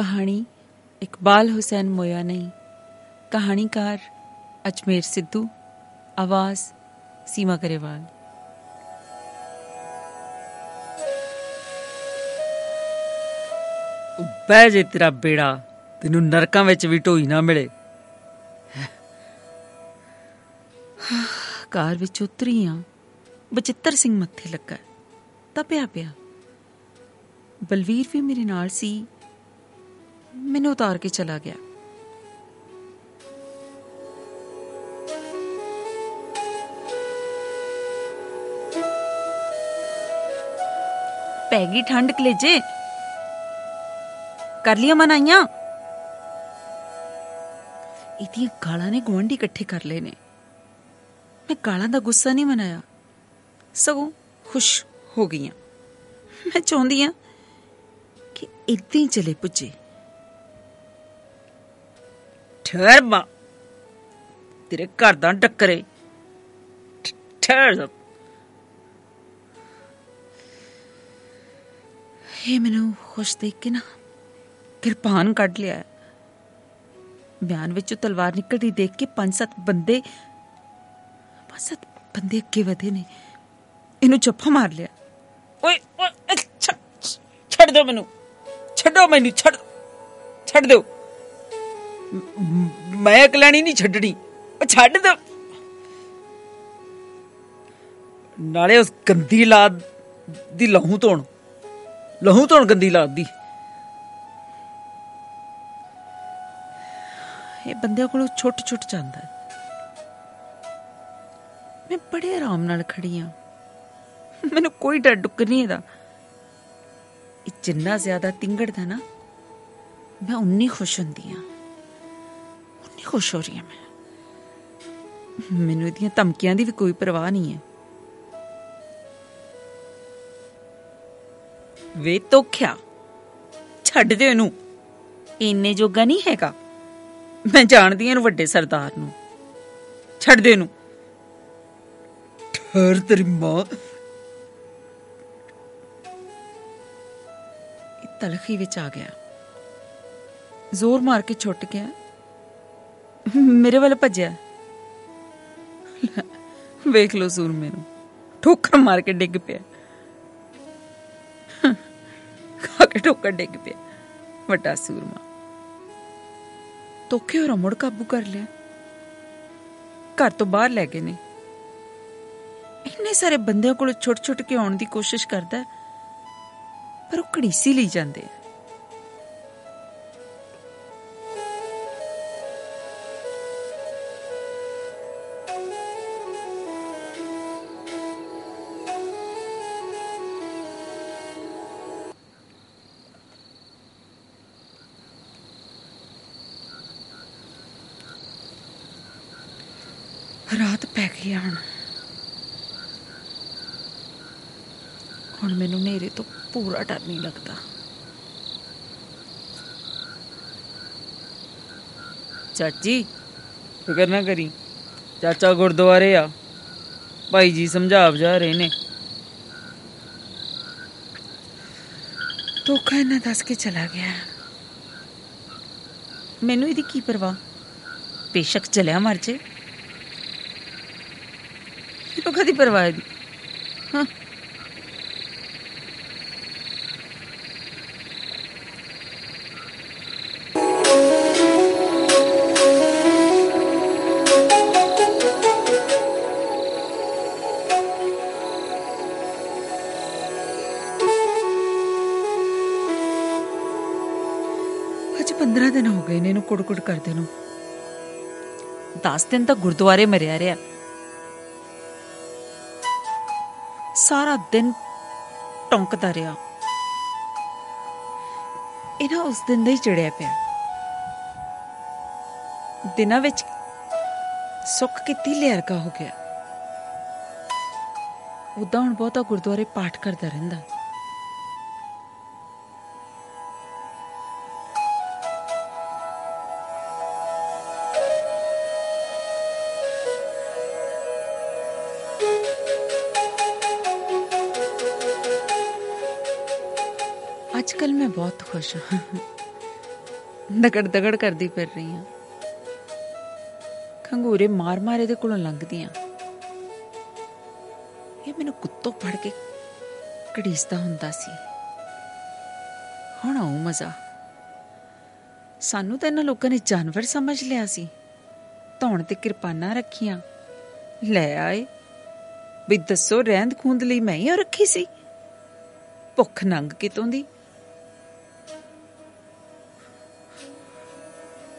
ਕਹਾਣੀ ਇਕਬਾਲ ਹੁਸੈਨ ਮੋਇਆ ਨਹੀਂ। ਕਹਾਣੀਕਾਰ ਅਜਮੇਰ ਸਿੱਧੂ। ਆਵਾਜ਼ ਸੀਮਾ ਕਰੇਵਾਲ ਬਹਿ ਜੇ ਤੇਰਾ ਬੇੜਾ ਤੈਨੂੰ ਨਰਕਾਂ ਵਿੱਚ ਵੀ ਢੋਈ ਨਾ ਮਿਲੇ। ਕਾਰ ਵਿੱਚ ਉਤਰੀ ਆ। ਬਚਿੱਤਰ ਸਿੰਘ ਮੱਥੇ ਲੱਗਾ। ਤਾਂ ਪਿਆ ਪਿਆ। ਬਲਵੀਰ ਵੀ ਮੇਰੇ ਨਾਲ ਸੀ। ਮੈਨੂੰ ਉਤਾਰ ਕੇ ਚਲਾ ਗਿਆ। ਪੈ ਗਈ ਠੰਡ ਕਲੇਜੇ। ਕਰ ਲਿਆ ਮਨਾਈਆਂ। ਇਹਦੀਆਂ ਗਾਲਾਂ ਨੇ ਗਵੰਡੀ ਇਕੱਠੇ ਕਰ ਲਏ ਨੇ। ਮੈਂ ਗਾਲਾਂ ਦਾ ਗੁੱਸਾ ਨਹੀਂ ਮਨਾਇਆ। ਸਗੋਂ ਖੁਸ਼ ਹੋ ਗਈਆਂ। ਮੈਂ ਚਾਹੁੰਦੀ ਆ ਕਿ ਇਦਾਂ ਹੀ ਚਲੇ ਪੁੱਜੇ। ਠਹਿਰ ਮਾ। ਤੇਰੇ ਘਰ ਦਾ ਟੱਕਰੇ ਠ- ਠਹਿਰ ਜਾ। ਇਹ ਮੈਨੂੰ ਖੁਸ਼ ਦੇਖ ਕੇ ਨਾ ਕਿਰਪਾਨ ਕੱਢ ਲਿਆ ਬਿਆਨ ਵਿੱਚੋਂ ਤਲਵਾਰ ਨਿਕਲਦੀ ਦੇਖ ਕੇ ਪੰਜ ਸੱਤ ਬੰਦੇ ਪੰਜ ਸੱਤ ਬੰਦੇ ਅੱਗੇ ਵਧੇ ਨੇ। ਇਹਨੂੰ ਚੱਫਾ ਮਾਰ ਲਿਆ। ਓਏ ਓਏ ਅ, ਛ- ਛੱਡ ਦਿਓ ਮੈਨੂੰ। ਛੱਡੋ ਮੈਨੂੰ ਛੱਡ ਛੱਡ ਦਿਓ। ਮ- ਮ- ਮੈਂ ਕਲੈਣੀ ਨਹੀਂ ਛੱਡਣੀ। ਉਹ ਛੱਡ ਦਿਓ ਨਾਲੇ ਉਸ ਗੰਦੀ ਲਾਦ ਦੀ ਲਹੂ ਧੋਣ। ਲਹੂ ਧੋਣ ਗੰਦੀ ਲਾਦ ਦੀ। ਇਹ ਬੰਦਿਆਂ ਕੋਲੋਂ ਛੁੱਟ ਛੁੱਟ ਜਾਂਦਾ ਹੈ। ਮੈਂ ਬੜੇ ਆਰਾਮ ਨਾਲ ਖੜੀ ਆ ਮੈਨੂੰ ਕੋਈ ਡਰ ਡੁੱਕ ਨਹੀਂ ਇਹਦਾ। ਇਹ ਜਿੰਨਾ ਜ਼ਿਆਦਾ ਤਿੰਗੜਦਾ ਨਾ, ਮੈਂ ਉਨੀ ਖੁਸ਼ ਹੁੰਦੀ ਆ ਉਨੀ ਖੁਸ਼ ਹੋ ਰਹੀ ਆ ਮੈਂ। ਮੈਨੂੰ ਇਹਦੀਆਂ ਧਮਕੀਆਂ ਦੀ ਵੀ ਕੋਈ ਪਰਵਾਹ ਨਹੀਂ ਹੈ। ਵੇ ਤੋਖਿਆ ਛੱਡ ਦੇ ਇਹਨੂੰ। ਇੰਨੇ ਜੋਗਾ ਨਹੀਂ ਹੈਗਾ। ਮੈਂ ਜਾਣਦੀ ਹਾਂ ਇਹਨੂੰ ਵੱਡੇ ਸਰਦਾਰ ਨੂੰ। ਛੱਡ ਦੇ ਇਹਨੂੰ। ਠਹਿਰ ਤੇਰੀ ਮਾਂ। ਇਹ ਤਲਖੀ ਵਿੱਚ ਆ ਗਿਆ। ਜ਼ੋਰ ਮਾਰ ਕੇ ਛੁੱਟ ਗਿਆ। ਮੇਰੇ ਵੱਲ ਭੱਜਿਆ। ਲੈ, ਵੇਖ ਲੋ ਸੂਰਮੇ ਨੂੰ ਠੋਕਰ ਮਾਰ ਕੇ ਡਿੱਗ ਪਿਆ। ਖਾ ਕੇ ਠੋਕਰ ਡਿੱਗ ਪਿਆ। ਵੱਡਾ ਸੂਰਮਾ ਤੋਕੇ ਹੋਰ ਮੁੜ ਕਾਬੂ ਕਰ ਲਿਆ। ਘਰ ਤੋਂ ਬਾਹਰ ਲੈ ਗਏ ਨੇ। ਇੰਨੇ ਸਾਰੇ ਬੰਦਿਆਂ ਕੋਲ ਛੁੱਟ ਛੁੱਟ ਕੇ ਆਉਣ ਦੀ ਕੋਸ਼ਿਸ਼ ਕਰਦਾ ਹੈ, ਪਰ ਉਹ ਘੜੀਸੀ ਲਈ ਜਾਂਦੇ ਆ। ਰਾਤ ਪੈ ਗਈ ਹੁਣ। ਹੁਣ ਮੈਨੂੰ ਨੇਰੇ ਤੋਂ ਪੂਰਾ ਡਰ ਨਹੀਂ ਲੱਗਦਾ। ਚਾਚੀ ਫਿਕਰ ਨਾ ਕਰੀ। ਚਾਚਾ ਗੁਰਦੁਆਰੇ ਆ। ਭਾਈ ਜੀ ਸਮਝਾ ਬਜਾ ਰਹੇ ਨੇ। ਧੋਖਾ ਇਹਨਾਂ ਦੱਸ ਕੇ ਚਲਾ ਗਿਆ। ਮੈਨੂੰ ਇਹਦੀ ਕੀ ਪਰਵਾਹ? ਬੇਸ਼ੱਕ ਚਲਿਆ ਮਰ ਜੇ। ਇਹਨੂੰ ਕਦੀ ਪਰਵਾਹ ਇਹਦੀ ਹਾਂ ਅੱਜ 15 ਦਿਨ ਹੋ ਗਏ ਨੇ ਇਹਨੂੰ ਕੁੜ-ਕੁੜ ਕਰਦੇ ਨੂੰ 10 ਦਿਨ ਤਾਂ ਗੁਰਦੁਆਰੇ ਸਾਰਾ ਦਿਨ ਟੌਂਕਦਾ ਰਿਹਾ। ਇਹਨਾਂ ਉਸ ਦਿਨ ਦਾ ਹੀ ਚੜਿਆ ਪਿਆ। ਦਿਨਾਂ ਵਿੱਚ ਸੁੱਕ ਕੇ ਤੀਲੇ ਵਰਗਾ ਹੋ ਗਿਆ। ਉਦਾਂ ਹੁਣ ਬਹੁਤਾ ਗੁਰਦੁਆਰੇ ਪਾਠ ਕਰਦਾ ਰਹਿੰਦਾ। ਖੁਸ਼ ਹਾਂ। ਦਗੜ ਦਗੜ ਕਰਦੀ ਫਿਰ ਰਹੀ ਹਾਂ। ਖੰਗੂਰੇ ਮਾਰ ਮਾਰ ਇਹਦੇ ਕੋਲੋਂ ਲੰਘਦੀਆਂ। ਇਹ ਮੈਨੂੰ ਕੁੱਤੋਂ ਫੜ ਕੇ ਘੜੀਸਦਾ ਹੁੰਦਾ ਸੀ। ਹੁਣ ਆਉ ਮਜ਼ਾ। ਸਾਨੂੰ ਤਾਂ ਇਹਨਾਂ ਲੋਕਾਂ ਨੇ ਜਾਨਵਰ ਸਮਝ ਲਿਆ ਸੀ। ਧੌਣ ਤੇ ਕਿਰਪਾਨਾਂ ਰੱਖੀਆਂ। ਲੈ ਆਏ। ਵੀ ਦੱਸੋ ਰਹਿੰਦ ਖੂੰਦ ਲਈ ਮੈਂ ਹੀ ਰੱਖੀ ਸੀ। ਭੁੱਖ ਨੰਗ ਕਿਤੋਂ ਦੀ?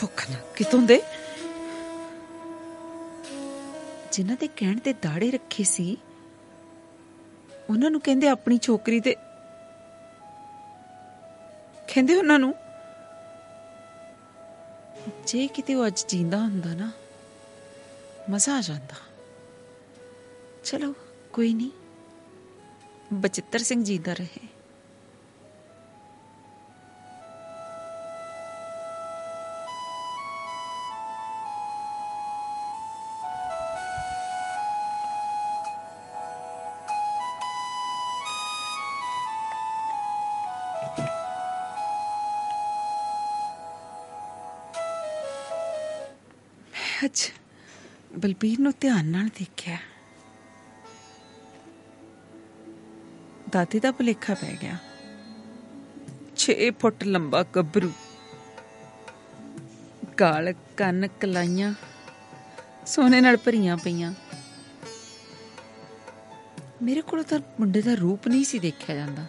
ਭੁੱਖ ਨੰਗ ਕਿਤੋਂ ਦੇ? ਜਿਨ੍ਹਾਂ ਦੇ ਕਹਿਣ ਤੇ ਦਾੜੇ ਰੱਖੇ ਸੀ, ਉਹਨਾਂ ਨੂੰ ਕਹਿੰਦੇ ਆਪਣੀ ਛੋਕਰੀ ਤੇ। ਕਹਿੰਦੇ ਉਹਨਾਂ ਨੂੰ, ਜੇ ਕਿਤੇ ਉਹ ਅੱਜ ਜਿੰਦਾ ਹੁੰਦਾ ਨਾ, ਮਜ਼ਾ ਆ ਜਾਂਦਾ। ਚਲੋ, ਕੋਈ ਨਹੀਂ। ਬਚਿੱਤਰ ਸਿੰਘ ਜੀਦਾ ਰਹੇ। ਬਲਬੀਰ ਨੂੰ ਧਿਆਨ ਨਾਲ ਦੇਖਿਆ। ਦਾਦੀ ਦਾ ਭੁਲੇਖਾ ਪੈ ਗਿਆ। 6 ਫੁੱਟ ਲੰਬਾ ਗੱਭਰੂ। ਗਾਲ ਕੰਨ ਕਲਾਈਆਂ। ਸੋਨੇ ਨਾਲ ਭਰੀਆਂ ਪਈਆਂ। ਮੇਰੇ ਕੋਲ ਤਾਂ ਮੁੰਡੇ ਦਾ ਰੂਪ ਨਹੀਂ ਸੀ ਦੇਖਿਆ ਜਾਂਦਾ।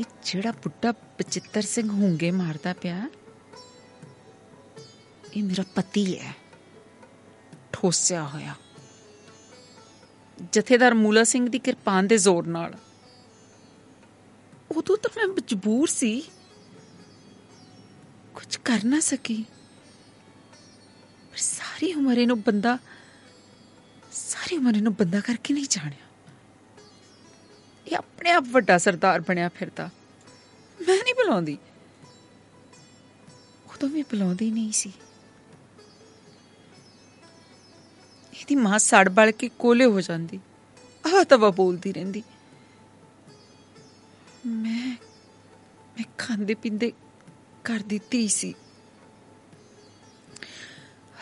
ਇਹ ਜਿਹੜਾ ਬੁੱਢਾ ਬਚਿੱਤਰ ਸਿੰਘ ਹੁੰਗੇ ਮਾਰਦਾ ਪਿਆ। ਇਹ ਮੇਰਾ ਪਤੀ ਹੈ। ਠੋਸਿਆ ਹੋਇਆ। ਜਥੇਦਾਰ ਮੂਲਾ ਸਿੰਘ ਦੀ ਕਿਰਪਾਨ ਦੇ ਜ਼ੋਰ ਨਾਲ। ਉਦੋਂ ਤਾਂ ਮੈਂ ਮਜਬੂਰ ਸੀ। ਕੁਝ ਕਰ ਨਾ ਸਕੀ। ਪਰ ਸਾਰੀ ਉਮਰ ਇਹਨੂੰ ਬੰਦਾ, ਸਾਰੀ ਉਮਰ ਇਹਨੂੰ ਬੰਦਾ ਕਰਕੇ ਨਹੀਂ ਜਾਣਿਆ। ਇਹ ਆਪਣੇ ਆਪ ਵੱਡਾ ਸਰਦਾਰ ਬਣਿਆ ਫਿਰਦਾ। ਮੈਂ ਨਹੀਂ ਬੁਲਾਉਂਦੀ। ਉਦੋਂ ਵੀ ਬੁਲਾਉਂਦੀ ਨਹੀਂ ਸੀ। ਇਹਦੀ ਮਾਂ ਸੜ ਬਲ ਕੇ ਕੋਲੇ ਹੋ ਜਾਂਦੀ। ਆਹ ਤਵਾ ਬੋਲਦੀ ਰਹਿੰਦੀ। ਮੈਂ ਮੈਂ ਖਾਂਦੇ ਪਿੰਦੇ ਕਰ ਦਿੱਤੀ ਸੀ।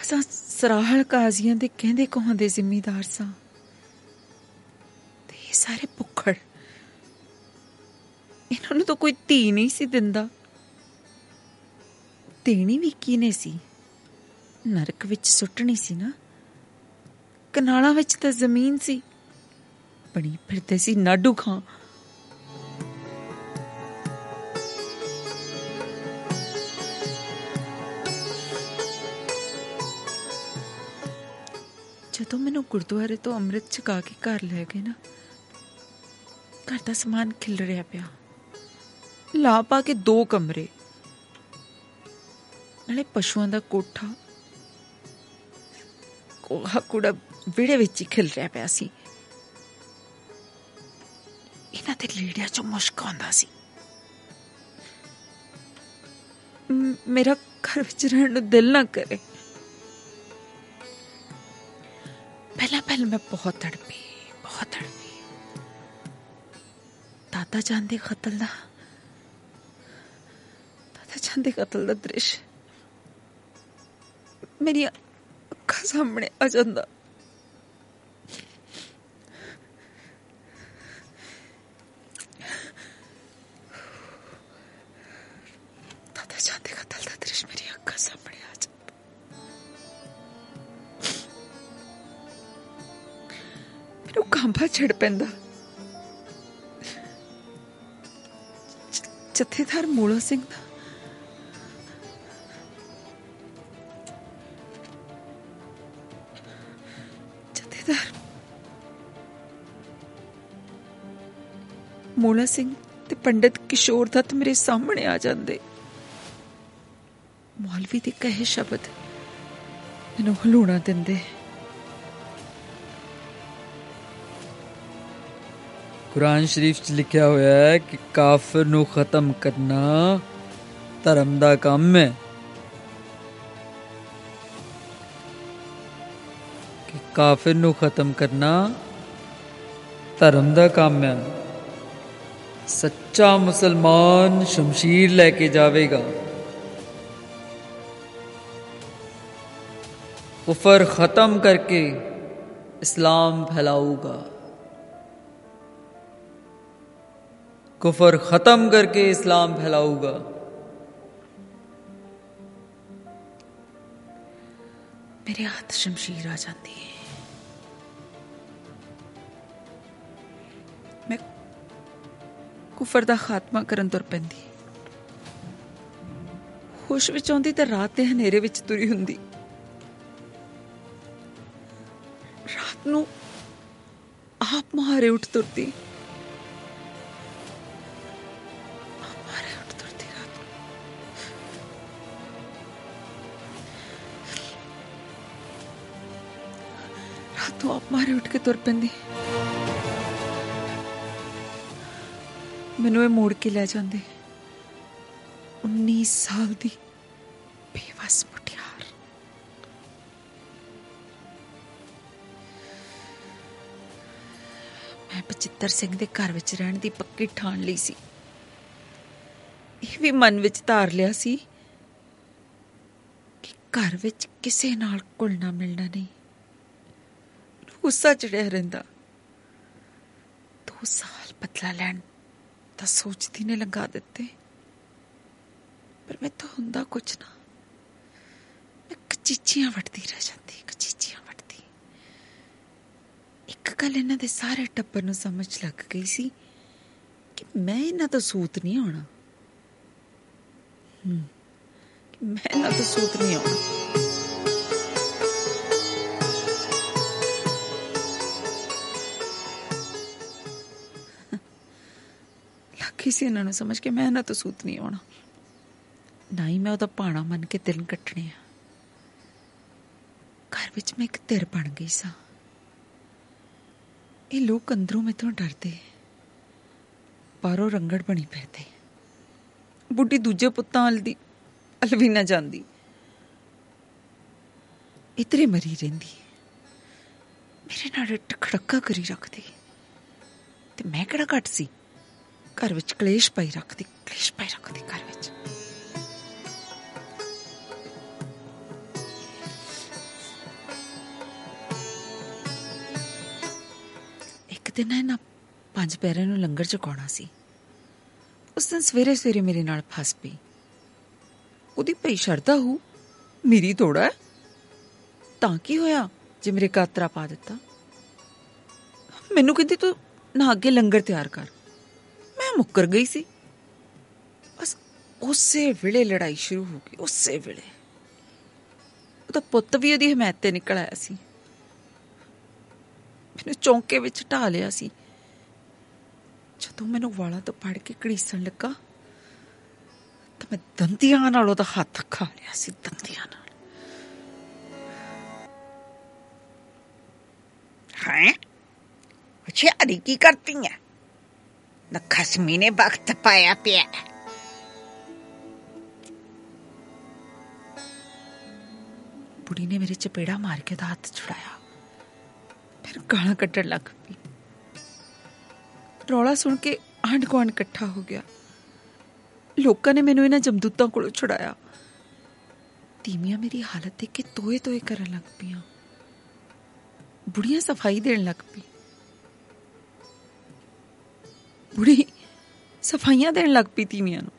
ਅਸਾਂ ਸਰਾਹਲ ਕਾਜ਼ੀਆਂ ਦੇ ਕਹਿੰਦੇ ਕਹਾਂਦੇ ਜ਼ਿੰਮੇਦਾਰ ਸਾਂ। ਤੇ ਇਹ ਸਾਰੇ ਭੁੱਖੜ। ਇਹਨਾਂ ਨੂੰ ਤਾਂ ਕੋਈ ਧੀ ਨਹੀਂ ਸੀ ਦਿੰਦਾ। ਦੇਣੀ ਵੀ ਕਿਨੇ ਸੀ? ਨਰਕ ਵਿੱਚ ਸੁੱਟਣੀ ਸੀ ਨਾ। ਕਨਾਲਾਂ ਵਿੱਚ ਤਾਂ ਜ਼ਮੀਨ ਸੀ। ਬਣੀ ਫਿਰਦੇ ਸੀ ਨਾਡੂ ਖਾਂ। ਜਦੋਂ ਮੈਨੂੰ ਗੁਰਦੁਆਰੇ ਤੋਂ ਅੰਮ੍ਰਿਤ ਛਕਾ ਕੇ ਘਰ ਲੈ ਗਏ ਨਾ, ਘਰ ਦਾ ਸਮਾਨ ਖਿਲ ਰਿਹਾ ਪਿਆ। ਲਾ ਪਾ ਕੇ ਦੋ ਕਮਰੇ। ਨਾਲੇ ਪਸ਼ੂਆਂ ਦਾ ਕੋਠਾ। ਕੋਹਾ ਕੁੜਾ ਵਿੜੇ ਵਿੱਚ ਹੀ ਖਿਲ ਰਿਹਾ ਪਿਆ ਸੀ। ਇਹਨਾਂ ਦੇ ਲੀੜਿਆਂ ਚੋਂ ਮੁਸ਼ਕ ਆਉਂਦਾ ਸੀ। ਮ- ਮੇਰਾ ਘਰ ਵਿੱਚ ਰਹਿਣ ਨੂੰ ਦਿਲ ਨਾ ਕਰੇ। ਪਹਿਲਾਂ ਪਹਿਲਾਂ ਮੈਂ ਬਹੁਤ ਤੜਪੀ ਬਹੁਤ ਤੜਪੀ। ਦਾਦਾ ਜਾਨ ਦੇ ਕਤਲ ਦਾ, ਦਾਦਾ ਜਾਨ ਦੇ ਕਤਲ ਦਾ ਦ੍ਰਿਸ਼ ਮੇਰੀਆਂ ਅੱਖਾਂ ਸਾਹਮਣੇ ਆ ਜਾਂਦਾ। ਛੜ ਪੈਂਦਾ। ਜ- ਜਥੇਦਾਰ ਮੂਲਾ ਸਿੰਘ ਦਾ। ਜਥੇਦਾਰ ਮੂਲਾ ਸਿੰਘ ਤੇ ਪੰਡਿਤ ਕਿਸ਼ੋਰ ਦੱਤ ਮੇਰੇ ਸਾਹਮਣੇ ਆ ਜਾਂਦੇ। ਮੌਲਵੀ ਦੇ ਕਹੇ ਸ਼ਬਦ ਮੈਨੂੰ ਹਲੂਣਾ ਦਿੰਦੇ। ਕੁਰਾਨ ਸ਼ਰੀਫ 'ਚ ਲਿਖਿਆ ਹੋਇਆ ਹੈ ਕਿ ਕਾਫਰ ਨੂੰ ਖਤਮ ਕਰਨਾ ਧਰਮ ਦਾ ਕੰਮ ਹੈ। ਕਿ ਕਾਫਰ ਨੂੰ ਖਤਮ ਕਰਨਾ ਧਰਮ ਦਾ ਕੰਮ ਹੈ। ਸੱਚਾ ਮੁਸਲਮਾਨ ਸ਼ਮਸ਼ੀਰ ਲੈ ਕੇ ਜਾਵੇਗਾ। ਕੁਫਰ ਖਤਮ ਕਰਕੇ ਇਸਲਾਮ ਫੈਲਾਊਗਾ। ਕੁਫਰ ਖਤਮ ਕਰਕੇ ਇਸਲਾਮ ਫੈਲਾਊਗਾ ਮੇਰੇ ਹੱਥ ਸ਼ਮਸ਼ੀਰ ਆ ਜਾਂਦੀ ਹੈ ਮੈਂ ਕੁਫਰ ਦਾ ਖਾਤਮਾ ਕਰਨ ਤੁਰ ਪੈਂਦੀ ਹੋਸ਼ ਵਿੱਚ ਆਉਂਦੀ ਤਾਂ ਰਾਤ ਦੇ ਹਨੇਰੇ ਵਿੱਚ ਤੁਰੀ ਹੁੰਦੀ ਰਾਤ ਨੂੰ ਆਪ ਮੁਹਾਰੇ ਉੱਠ ਤੁਰਦੀ ਉੱਠ ਕੇ ਤੁਰ ਪੈਂਦੀ। ਮੈਨੂੰ ਇਹ ਮੋੜ ਕੇ ਲੈ ਜਾਂਦੇ। 19 ਸਾਲ ਦੀ ਬੇਵਸ ਮੁਟਿਆਰ। ਮੈਂ ਬਚਿੱਤਰ ਸਿੰਘ ਦੇ ਘਰ ਵਿੱਚ ਰਹਿਣ ਦੀ ਪੱਕੀ ਠਾਣ ਲਈ ਸੀ। ਇਹ ਵੀ ਮਨ ਵਿੱਚ ਧਾਰ ਲਿਆ ਸੀ ਕਿ ਘਰ ਵਿੱਚ ਕਿਸੇ ਨਾਲ ਘੁਲਣਾ ਮਿਲਣਾ ਨਹੀਂ। ਗੁੱਸਾ ਚੜਿਆ ਰਹਿੰਦਾ। ਦੋ ਸਾਲ ਬਦਲਾ ਲੈਣ ਤਾਂ ਸੋਚਦੀ ਨੇ ਲੰਘਾ ਦਿੱਤੇ। ਪਰ ਮੈਂ ਤਾਂ ਹੁੰਦਾ ਕੁਛ ਨਾ। ਮੈਂ ਕਚੀਚੀਆਂ ਵਟਦੀ ਰਹਿ ਜਾਂਦੀ, ਕਚੀਚੀਆਂ ਵਟਦੀ। ਇੱਕ ਗੱਲ ਇਹਨਾਂ ਦੇ ਸਾਰੇ ਟੱਬਰ ਨੂੰ ਸਮਝ ਲੱਗ ਗਈ ਸੀ ਕਿ ਮੈਂ ਇਹਨਾਂ ਤੋਂ ਸੂਤ ਨਹੀਂ ਆਉਣਾ। ਹੂੰ, ਕਿ ਮੈਂ ਇਹਨਾਂ ਤੋਂ ਸੂਤ ਨਹੀਂ ਆਉਣਾ। ਲੱਗੀ ਸੀ ਇਹਨਾਂ ਨੂੰ ਸਮਝ ਕੇ ਮੈਂ ਇਹਨਾਂ ਤੋਂ ਸੂਤ ਨਹੀਂ ਆਉਣਾ। ਨਾ ਹੀ ਮੈਂ ਉਹਦਾ ਪਾਣਾ ਮੰਨ ਕੇ ਦਿਨ ਕੱਟਣੇ ਆ। ਘਰ ਵਿੱਚ ਮੈਂ ਇੱਕ ਧਿਰ ਬਣ ਗਈ ਸਾਂ। ਇਹ ਲੋਕ ਅੰਦਰੋਂ ਮੈਥੋਂ ਡਰਦੇ। ਬਾਹਰੋਂ ਰੰਗੜ ਬਣੀ ਪੈਦੇ ਬੁੱਢੀ ਦੂਜੇ ਪੁੱਤਾਂ ਵੱਲ ਦੀ ਅਲਵੀ ਨਾ ਜਾਂਦੀ। ਇਤਰੀ ਮਰੀ ਰਹਿੰਦੀ। ਮੇਰੇ ਨਾਲ ਟਖੜਕਾ ਕਰੀ ਰੱਖਦੀ। ਤੇ ਮੈਂ ਕਿਹੜਾ ਘੱਟ ਸੀ? ਘਰ ਵਿੱਚ ਕਲੇਸ਼ ਪਾਈ ਰੱਖਦੀ, ਕਲੇਸ਼ ਪਾਈ ਰੱਖਦੀ ਘਰ ਵਿੱਚ। ਇੱਕ ਦਿਨ ਹੈ ਨਾ ਪੰਜ ਪੈਰਾਂ ਨੂੰ ਲੰਗਰ ਚੁਕਾਉਣਾ ਸੀ। ਉਸ ਦਿਨ ਸਵੇਰੇ ਸਵੇਰੇ ਮੇਰੇ ਨਾਲ ਫਸ ਪਈ। ਉਹਦੀ ਪਈ ਸ਼ਰਦਾ ਹੂ, ਮੇਰੀ ਥੋੜਾ ਤਾਂ ਕੀ ਹੋਇਆ ਜੇ ਮੇਰੇ ਕਾਤਰਾ ਪਾ ਦਿੱਤਾ? ਮੈਨੂੰ ਕਹਿੰਦੀ ਤੂੰ ਨਾ ਅੱਗੇ ਲੰਗਰ ਤਿਆਰ ਕਰ। ਕਿੱਦਾਂ ਮੁੱਕਰ ਗਈ ਸੀ ਬਸ ਉਸੇ ਵੇਲੇ ਲੜਾਈ ਸ਼ੁਰੂ ਹੋ ਗਈ ਉਸੇ ਵੇਲੇ ਉਹਦਾ ਪੁੱਤ ਵੀ ਉਹਦੀ ਹਮਾਇਤ ਤੇ ਨਿਕਲ ਆਇਆ ਸੀ ਮੈਨੂੰ ਚੌਂਕੇ ਵਿੱਚ ਢਾ ਲਿਆ ਸੀ ਜਦੋਂ ਮੈਨੂੰ ਵਾਲਾ ਤੋਂ ਫੜ ਕੇ ਘੜੀਸਣ ਲੱਗਾ ਤਾਂ ਮੈਂ ਦੰਦੀਆਂ ਨਾਲ ਉਹਦਾ ਹੱਥ ਖਾ ਲਿਆ ਸੀ ਦੰਦੀਆਂ ਨਾਲ ਹੈ ਅੱਛਾ ਅਰੀ ਕੀ ਕਰਤੀ ਹੈ खसमी ने वक्त पाया पिया है। ਬੁੜੀ ਨੇ ਮੇਰੇ ਚਪੇੜਾ ਮਾਰ ਕੇ ਉਹਦਾ ਹੱਥ ਛੁਡਾਇਆ ਫਿਰ ਗਾਲਾਂ ਕੱਢਣ ਲੱਗ ਪਈ ਰੌਲਾ ਸੁਣ ਕੇ ਆਂਢ ਗੁਆਂਢ ਇਕੱਠਾ ਹੋ ਗਿਆ ਲੋਕਾਂ ਨੇ ਮੈਨੂੰ ਇਹਨਾਂ ਜਮਦੂਤਾਂ ਕੋਲੋਂ ਛੁਡਾਇਆ ਤੀਮੀਆਂ ਮੇਰੀ ਹਾਲਤ ਦੇਖ ਕੇ ਤੋਏ ਤੋਏ ਕਰਨ ਲੱਗ ਪਈਆਂ ਬੁੜੀਆਂ ਸਫਾਈ ਦੇਣ ਲੱਗ ਪਈ ਬੁੜੀ ਸਫਾਈਆਂ ਦੇਣ ਲੱਗ ਪਈ ਤੀਵੀਆਂ ਨੂੰ।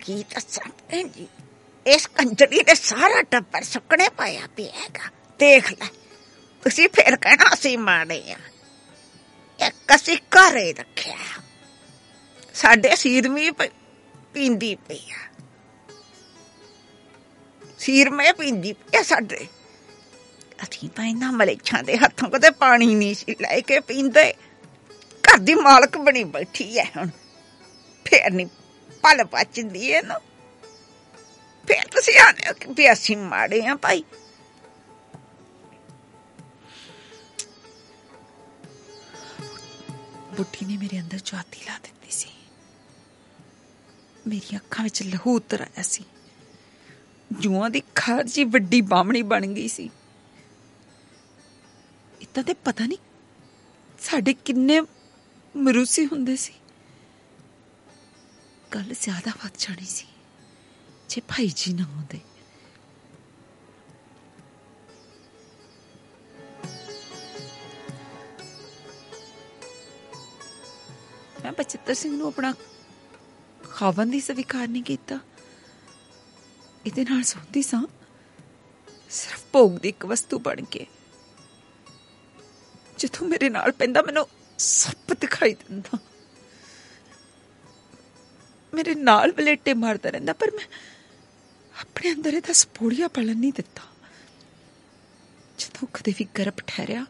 ਕੀ ਦੱਸਾਂ ਭੈਣ ਜੀ? ਇਸ ਕੰਜਰੀ ਨੇ ਸਾਰਾ ਟੱਬਰ ਸੁੱਕਣੇ ਪਾਇਆ ਪਿਆ ਹੈਗਾ। ਦੇਖ ਲੈ, ਤੁਸੀਂ ਫੇਰ ਕਹਿਣਾ ਸੀ ਮਾੜੇ ਆ। ਇੱਕ ਅਸੀਂ ਘਰੇ ਰੱਖਿਆ। ਸਾਡੇ ਸੀਰ ਵੀ ਪੀਂਦੀ ਪਈ ਆ। ਸੀਰ ਮੈਂ ਪੀਂਦੀ ਪਈ ਸਾਡੇ। ਅਸੀਂ ਤਾਂ ਇਹਨਾਂ ਮਲੇਛਾਂ ਦੇ ਹੱਥੋਂ ਕਦੇ ਪਾਣੀ ਨਹੀਂ ਸੀ ਲੈ ਕੇ ਪੀਂਦੇ। ਘਰ ਦੀ ਮਾਲਕ ਬਣੀ ਬੈਠੀ ਐ ਹੁਣ। ਫੇਰ ਨਹੀਂ ਪਲ ਪਚਦੀ ਐ ਨਾ ਫੇਰ ਤੁਸੀਂ ਆਨੇ ਹੋ ਕਿ ਵੀ ਅਸੀਂ ਮਾੜੇ ਆ ਭਾਈ। ਬੁੱਢੀ ਨੇ ਮੇਰੇ ਅੰਦਰ ਚਾਤੀ ਲਾ ਦਿੱਤੀ ਸੀ। ਮੇਰੀਆਂ ਅੱਖਾਂ ਵਿੱਚ ਲਹੂ ਉਤਰ ਆਇਆ ਸੀ। ਜੂਆਂ ਦੀ ਖਾਰ ਜੀ ਵੱਡੀ ਬਾਮਣੀ ਬਣ ਗਈ ਸੀ। ਇਤਾਂ ਤੇ ਪਤਾ ਨਹੀਂ ਸਾਡੇ ਕਿੰਨੇ ਮਰੂਸੀ ਹੁੰਦੇ ਸੀ। ਗੱਲ ਜ਼ਿਆਦਾ ਵੱਧ ਜਾਣੀ ਸੀ, ਜੇ ਭਾਈ ਜੀ ਨਾ ਹੁੰਦੇ ਮੈਂ ਬਚਿੱਤਰ ਸਿੰਘ ਨੂੰ ਆਪਣਾ ਖਾਵਨ ਦੀ ਸਵੀਕਾਰ ਨਹੀਂ ਕੀਤਾ। ਇਹਦੇ ਨਾਲ ਸੌਂਦੀ ਸਾਂ, ਸਿਰਫ ਭੋਗ ਦੀ ਇੱਕ ਵਸਤੂ ਬਣ ਕੇ। ਜਦੋਂ ਮੇਰੇ ਨਾਲ ਪੈਂਦਾ, ਮੈਨੂੰ ਸੱਪ ਦਿਖਾਈ ਦਿੰਦਾ। ਮੇਰੇ ਨਾਲ ਬਲੇਟੇ ਮਾਰਦਾ ਰਹਿੰਦਾ, ਪਰ ਮੈਂ ਆਪਣੇ ਅੰਦਰ ਇਹਦਾ ਸਪੋੜੀਆ ਪਲਣ ਨਹੀਂ ਦਿੱਤਾ। ਜਦੋਂ ਕਦੇ ਵੀ ਗਰਭ ਠਹਿਰਿਆ,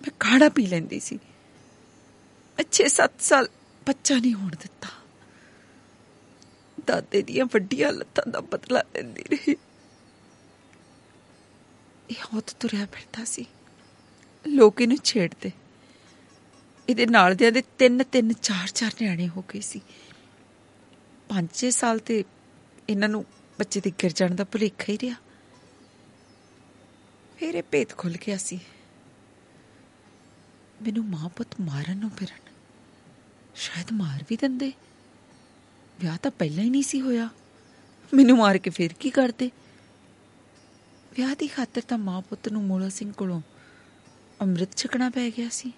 ਮੈਂ ਕਾੜਾ ਪੀ ਲੈਂਦੀ ਸੀ। ਮੈਂ 6-7 ਸਾਲ ਬੱਚਾ ਨਹੀਂ ਹੋਣ ਦਿੱਤਾ। ਦਾਦੇ ਦੀਆਂ ਵੱਡੀਆਂ ਲੱਤਾਂ ਦਾ ਬਦਲਾ ਲੈਂਦੀ ਰਹੀ। ਇਹ ਹੌਤ ਤੁਰਿਆ ਫਿਰਦਾ ਸੀ। ਲੋਕ ਇਹਨੂੰ ਛੇੜਦੇ। ਇਹਦੇ ਨਾਲ ਦਿਆਂ ਦੇ ਤਿੰਨ ਤਿੰਨ, ਚਾਰ ਚਾਰ ਨਿਆਣੇ ਹੋ ਗਏ ਸੀ। ਪੰਜ, ਛੇ ਸਾਲ ਤੇ ਇਹਨਾਂ ਨੂੰ ਬੱਚੇ ਦੇ ਗਿਰ ਜਾਣ ਦਾ ਭੁਲੇਖਾ ਹੀ ਰਿਹਾ। ਫਿਰ ਇਹ ਪੇਤ ਖੁੱਲ ਗਿਆ ਸੀ। ਮੈਨੂੰ ਮਾਂ ਪੁੱਤ ਮਾਰਨ ਨੂੰ ਫਿਰਨ। ਸ਼ਾਇਦ ਮਾਰ ਵੀ ਦਿੰਦੇ। ਵਿਆਹ ਤਾਂ ਪਹਿਲਾਂ ਹੀ ਨਹੀਂ ਸੀ ਹੋਇਆ। ਮੈਨੂੰ ਮਾਰ ਕੇ ਫਿਰ ਕੀ ਕਰਦੇ? ਵਿਆਹ ਦੀ ਖਾਤਰ ਤਾਂ ਮਾਂ ਪੁੱਤ ਨੂੰ ਮੋਲਾ ਸਿੰਘ ਕੋਲੋਂ ਅੰਮ੍ਰਿਤ ਛਕਣਾ ਪੈ ਗਿਆ ਸੀ।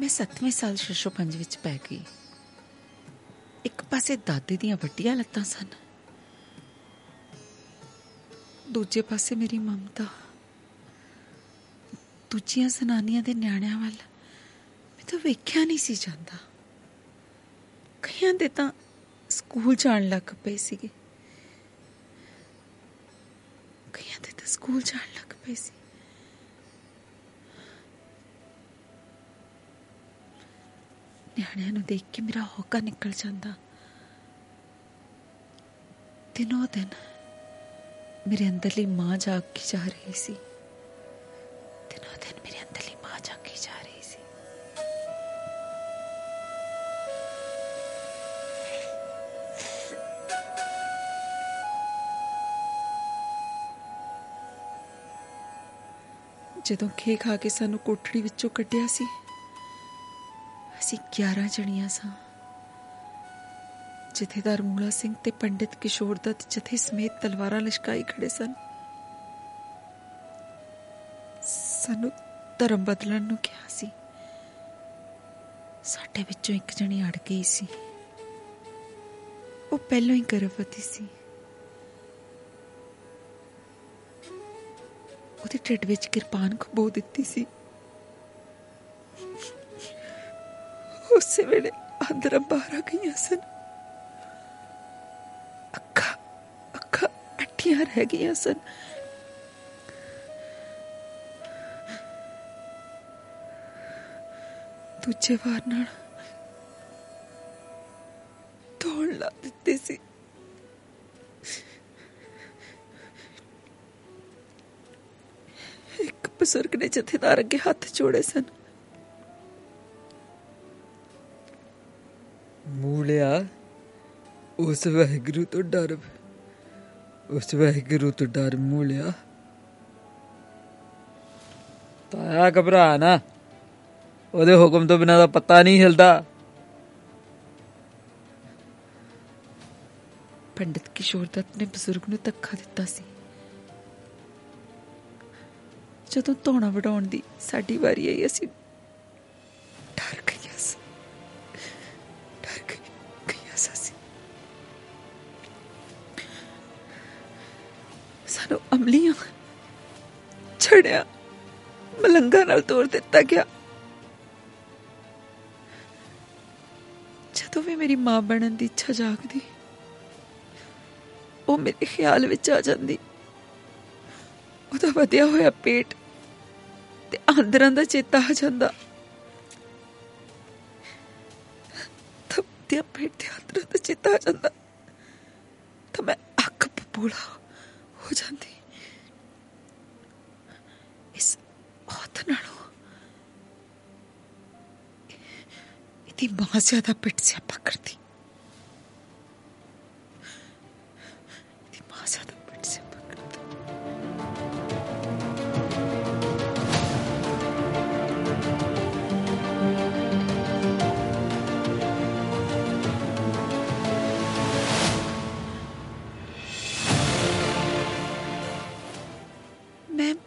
ਮੈਂ 7ਵੇਂ ਸਾਲ ਸ਼ਸ਼ੋ ਪੰਜ ਵਿੱਚ ਪੈ ਗਈ। ਇੱਕ ਪਾਸੇ ਦਾਦੇ ਦੀਆਂ ਵੱਡੀਆਂ ਲੱਤਾਂ ਸਨ। ਦੂਜੇ ਪਾਸੇ ਮੇਰੀ ਮਮਤਾ। ਦੂਜੀਆਂ ਸਨਾਨੀਆਂ ਦੇ ਨਿਆਣਿਆਂ ਵੱਲ। ਤਾਂ ਵੇਖਿਆ ਨਹੀਂ ਸੀ ਜਾਂਦਾ। ਕਈਆਂ ਦੇ ਤਾਂ ਸਕੂਲ ਜਾਣ ਲੱਗ ਪਏ ਸੀਗੇ। ਕਈਆਂ ਦੇ ਤਾਂ ਸਕੂਲ ਜਾਣ ਲੱਗ ਪਏ ਸੀ। ਨਿਆਣਿਆਂ ਨੂੰ ਦੇਖ ਕੇ ਮੇਰਾ ਹੋਕਾ ਨਿਕਲ ਜਾਂਦਾ। ਦਿਨੋਂ ਦਿਨ ਮੇਰੇ ਅੰਦਰਲੀ ਮਾਂ ਜਾਗ ਕੇ ਜਾ ਰਹੀ ਸੀ। ਦਿਨੋਂ ਦਿਨ ਮੇਰੇ ਅੰਦਰਲੀ ਜਦੋਂ ਖੇ ਖਾ ਕੇ ਸਾਨੂੰ ਕੋਠੜੀ ਵਿੱਚੋਂ ਕੱਢਿਆ ਸੀ, ਅਸੀਂ 11 ਜਣੀਆਂ ਸਾਂ। ਜਥੇਦਾਰ ਮੂਲਾ ਸਿੰਘ ਤੇ ਪੰਡਿਤ ਕਿਸ਼ੋਰ ਦੱਤ ਜਥੇ ਸਮੇਤ ਤਲਵਾਰਾਂ ਲਿਸ਼ਕਾਈ ਖੜੇ ਸਨ। ਸਾਨੂੰ ਧਰਮ ਬਦਲਣ ਨੂੰ ਕਿਹਾ ਸੀ। ਸਾਡੇ ਵਿੱਚੋਂ ਇੱਕ ਜਣੀ ਅੜ ਗਈ ਸੀ। ਉਹ ਪਹਿਲਾਂ ਹੀ ਗਰਭਵਤੀ ਸੀ। ਉਹਦੇ ਢਿੱਡ ਵਿੱਚ ਕਿਰਪਾਨ ਖਬੋ ਦਿੱਤੀ ਸੀ। ਉਸੇ ਵੇਲੇ ਅੰਦਰ ਬਾਹਰ ਆ ਗਈਆਂ ਸਨ। ਅੱਖਾਂ ਅੱਖਾਂ ਅੱਠੀਆਂ ਰਹਿ ਗਈਆਂ ਸਨ। ਦੂਜੇ ਵਾਰ ਨਾਲ ਬਜ਼ੁਰਗ ਨੇ ਜਥੇਦਾਰ ਅੱਗੇ ਹੱਥ ਜੋੜੇ ਸਨ। ਮੂਲਿਆ ਉਸ ਵਾਹਿਗੁਰੂ ਤੋਂ ਡਰ ਉਸ ਵਾਹਿਗੁਰੂ ਤੋਂ ਡਰ ਮੂਲਿਆ। ਤਾਇਆ ਘਬਰਾ ਨਾ। ਉਹਦੇ ਹੁਕਮ ਤੋਂ ਬਿਨਾਂ ਦਾ ਪੱਤਾ ਨਹੀਂ ਹਿਲਦਾ। ਪੰਡਿਤ ਕਿਸ਼ੋਰ ਦੱਤ ਨੇ ਬਜ਼ੁਰਗ ਨੂੰ ਧੱਕਾ ਦਿੱਤਾ ਸੀ। ਜਦੋਂ ਧੋਣਾ ਵਡਾਉਣ ਦੀ ਸਾਡੀ ਵਾਰੀ ਆਈ, ਅਸੀਂ ਡਰ ਗਈਆਂ ਸੀ। ਡਰ ਗਈ- ਗਈਆਂ ਸਾਂ ਅਸੀਂ। ਸਾਨੂੰ ਅਮਲੀਆਂ ਛੜਿਆ ਮਲੰਗਾ ਨਾਲ ਤੋੜ ਦਿੱਤਾ ਗਿਆ। ਜਦੋਂ ਵੀ ਮੇਰੀ ਮਾਂ ਬਣਨ ਦੀ ਇੱਛਾ ਜਾਗਦੀ, ਉਹ ਮੇਰੇ ਖਿਆਲ ਵਿੱਚ ਆ ਜਾਂਦੀ। ਉਹਦਾ ਵਧਿਆ ਹੋਇਆ ਪੇਟ ਤੇ ਆਂਦਰਾਂ ਦਾ ਚੇਤਾ ਆ ਜਾਂਦਾ। ਤਪਦਿਆ ਪੇਟ ਤੇ ਆਂਦਰਾਂ ਦਾ ਚੇਤਾ ਆ ਜਾਂਦਾ। ਤਾਂ ਮੈਂ ਅੱਖ ਬੋਲਾ ਹੋ ਜਾਂਦੀ। ਇਸ ਔਤ ਨਾਲੋਂ ਇਹਦੀ ਮਾਂ ਜ਼ਿਆਦਾ ਪਿੱਟ ਸਿਆਪਾ ਕਰਦੀ।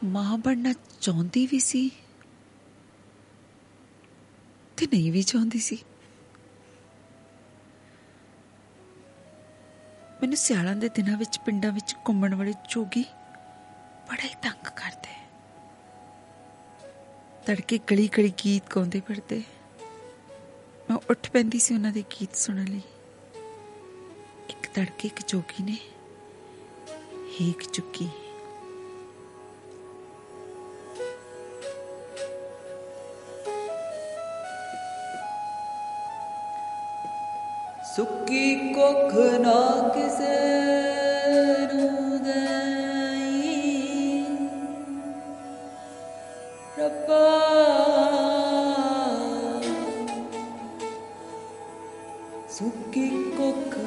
ਮੈਂ ਮਾਂ ਬਣਨਾ ਚਾਹੁੰਦੀ ਵੀ ਸੀ ਤੇ ਨਹੀਂ ਵੀ ਚਾਹੁੰਦੀ ਸੀ। ਮੈਨੂੰ ਸਿਆਲਾਂ ਦੇ ਦਿਨਾਂ ਵਿੱਚ, ਪਿੰਡਾਂ ਵਿੱਚ ਘੁੰਮਣ ਵਾਲੇ ਜੋਗੀ ਬੜਾ ਹੀ ਤੰਗ ਕਰਦੇ। ਤੜਕੇ ਗਲੀ ਗਲੀ ਗੀਤ ਗਾਉਂਦੇ ਫਿਰਦੇ। ਮੈਂ ਉੱਠ ਪੈਂਦੀ ਸੀ ਉਹਨਾਂ ਦੇ ਗੀਤ ਸੁਣਨ ਲਈ। ਇੱਕ ਤੜਕੇ ਇੱਕ ਜੋਗੀ ਨੇ ਹੀਕ ਚੁੱਕੀ। ਸੁੱਕੀ ਕੁੱਖ ਨਾ ਕਿਸੇ ਨੂੰ ਦੇਈ ਰੱਬਾ ਸੁੱਕੀ ਕੁੱਖ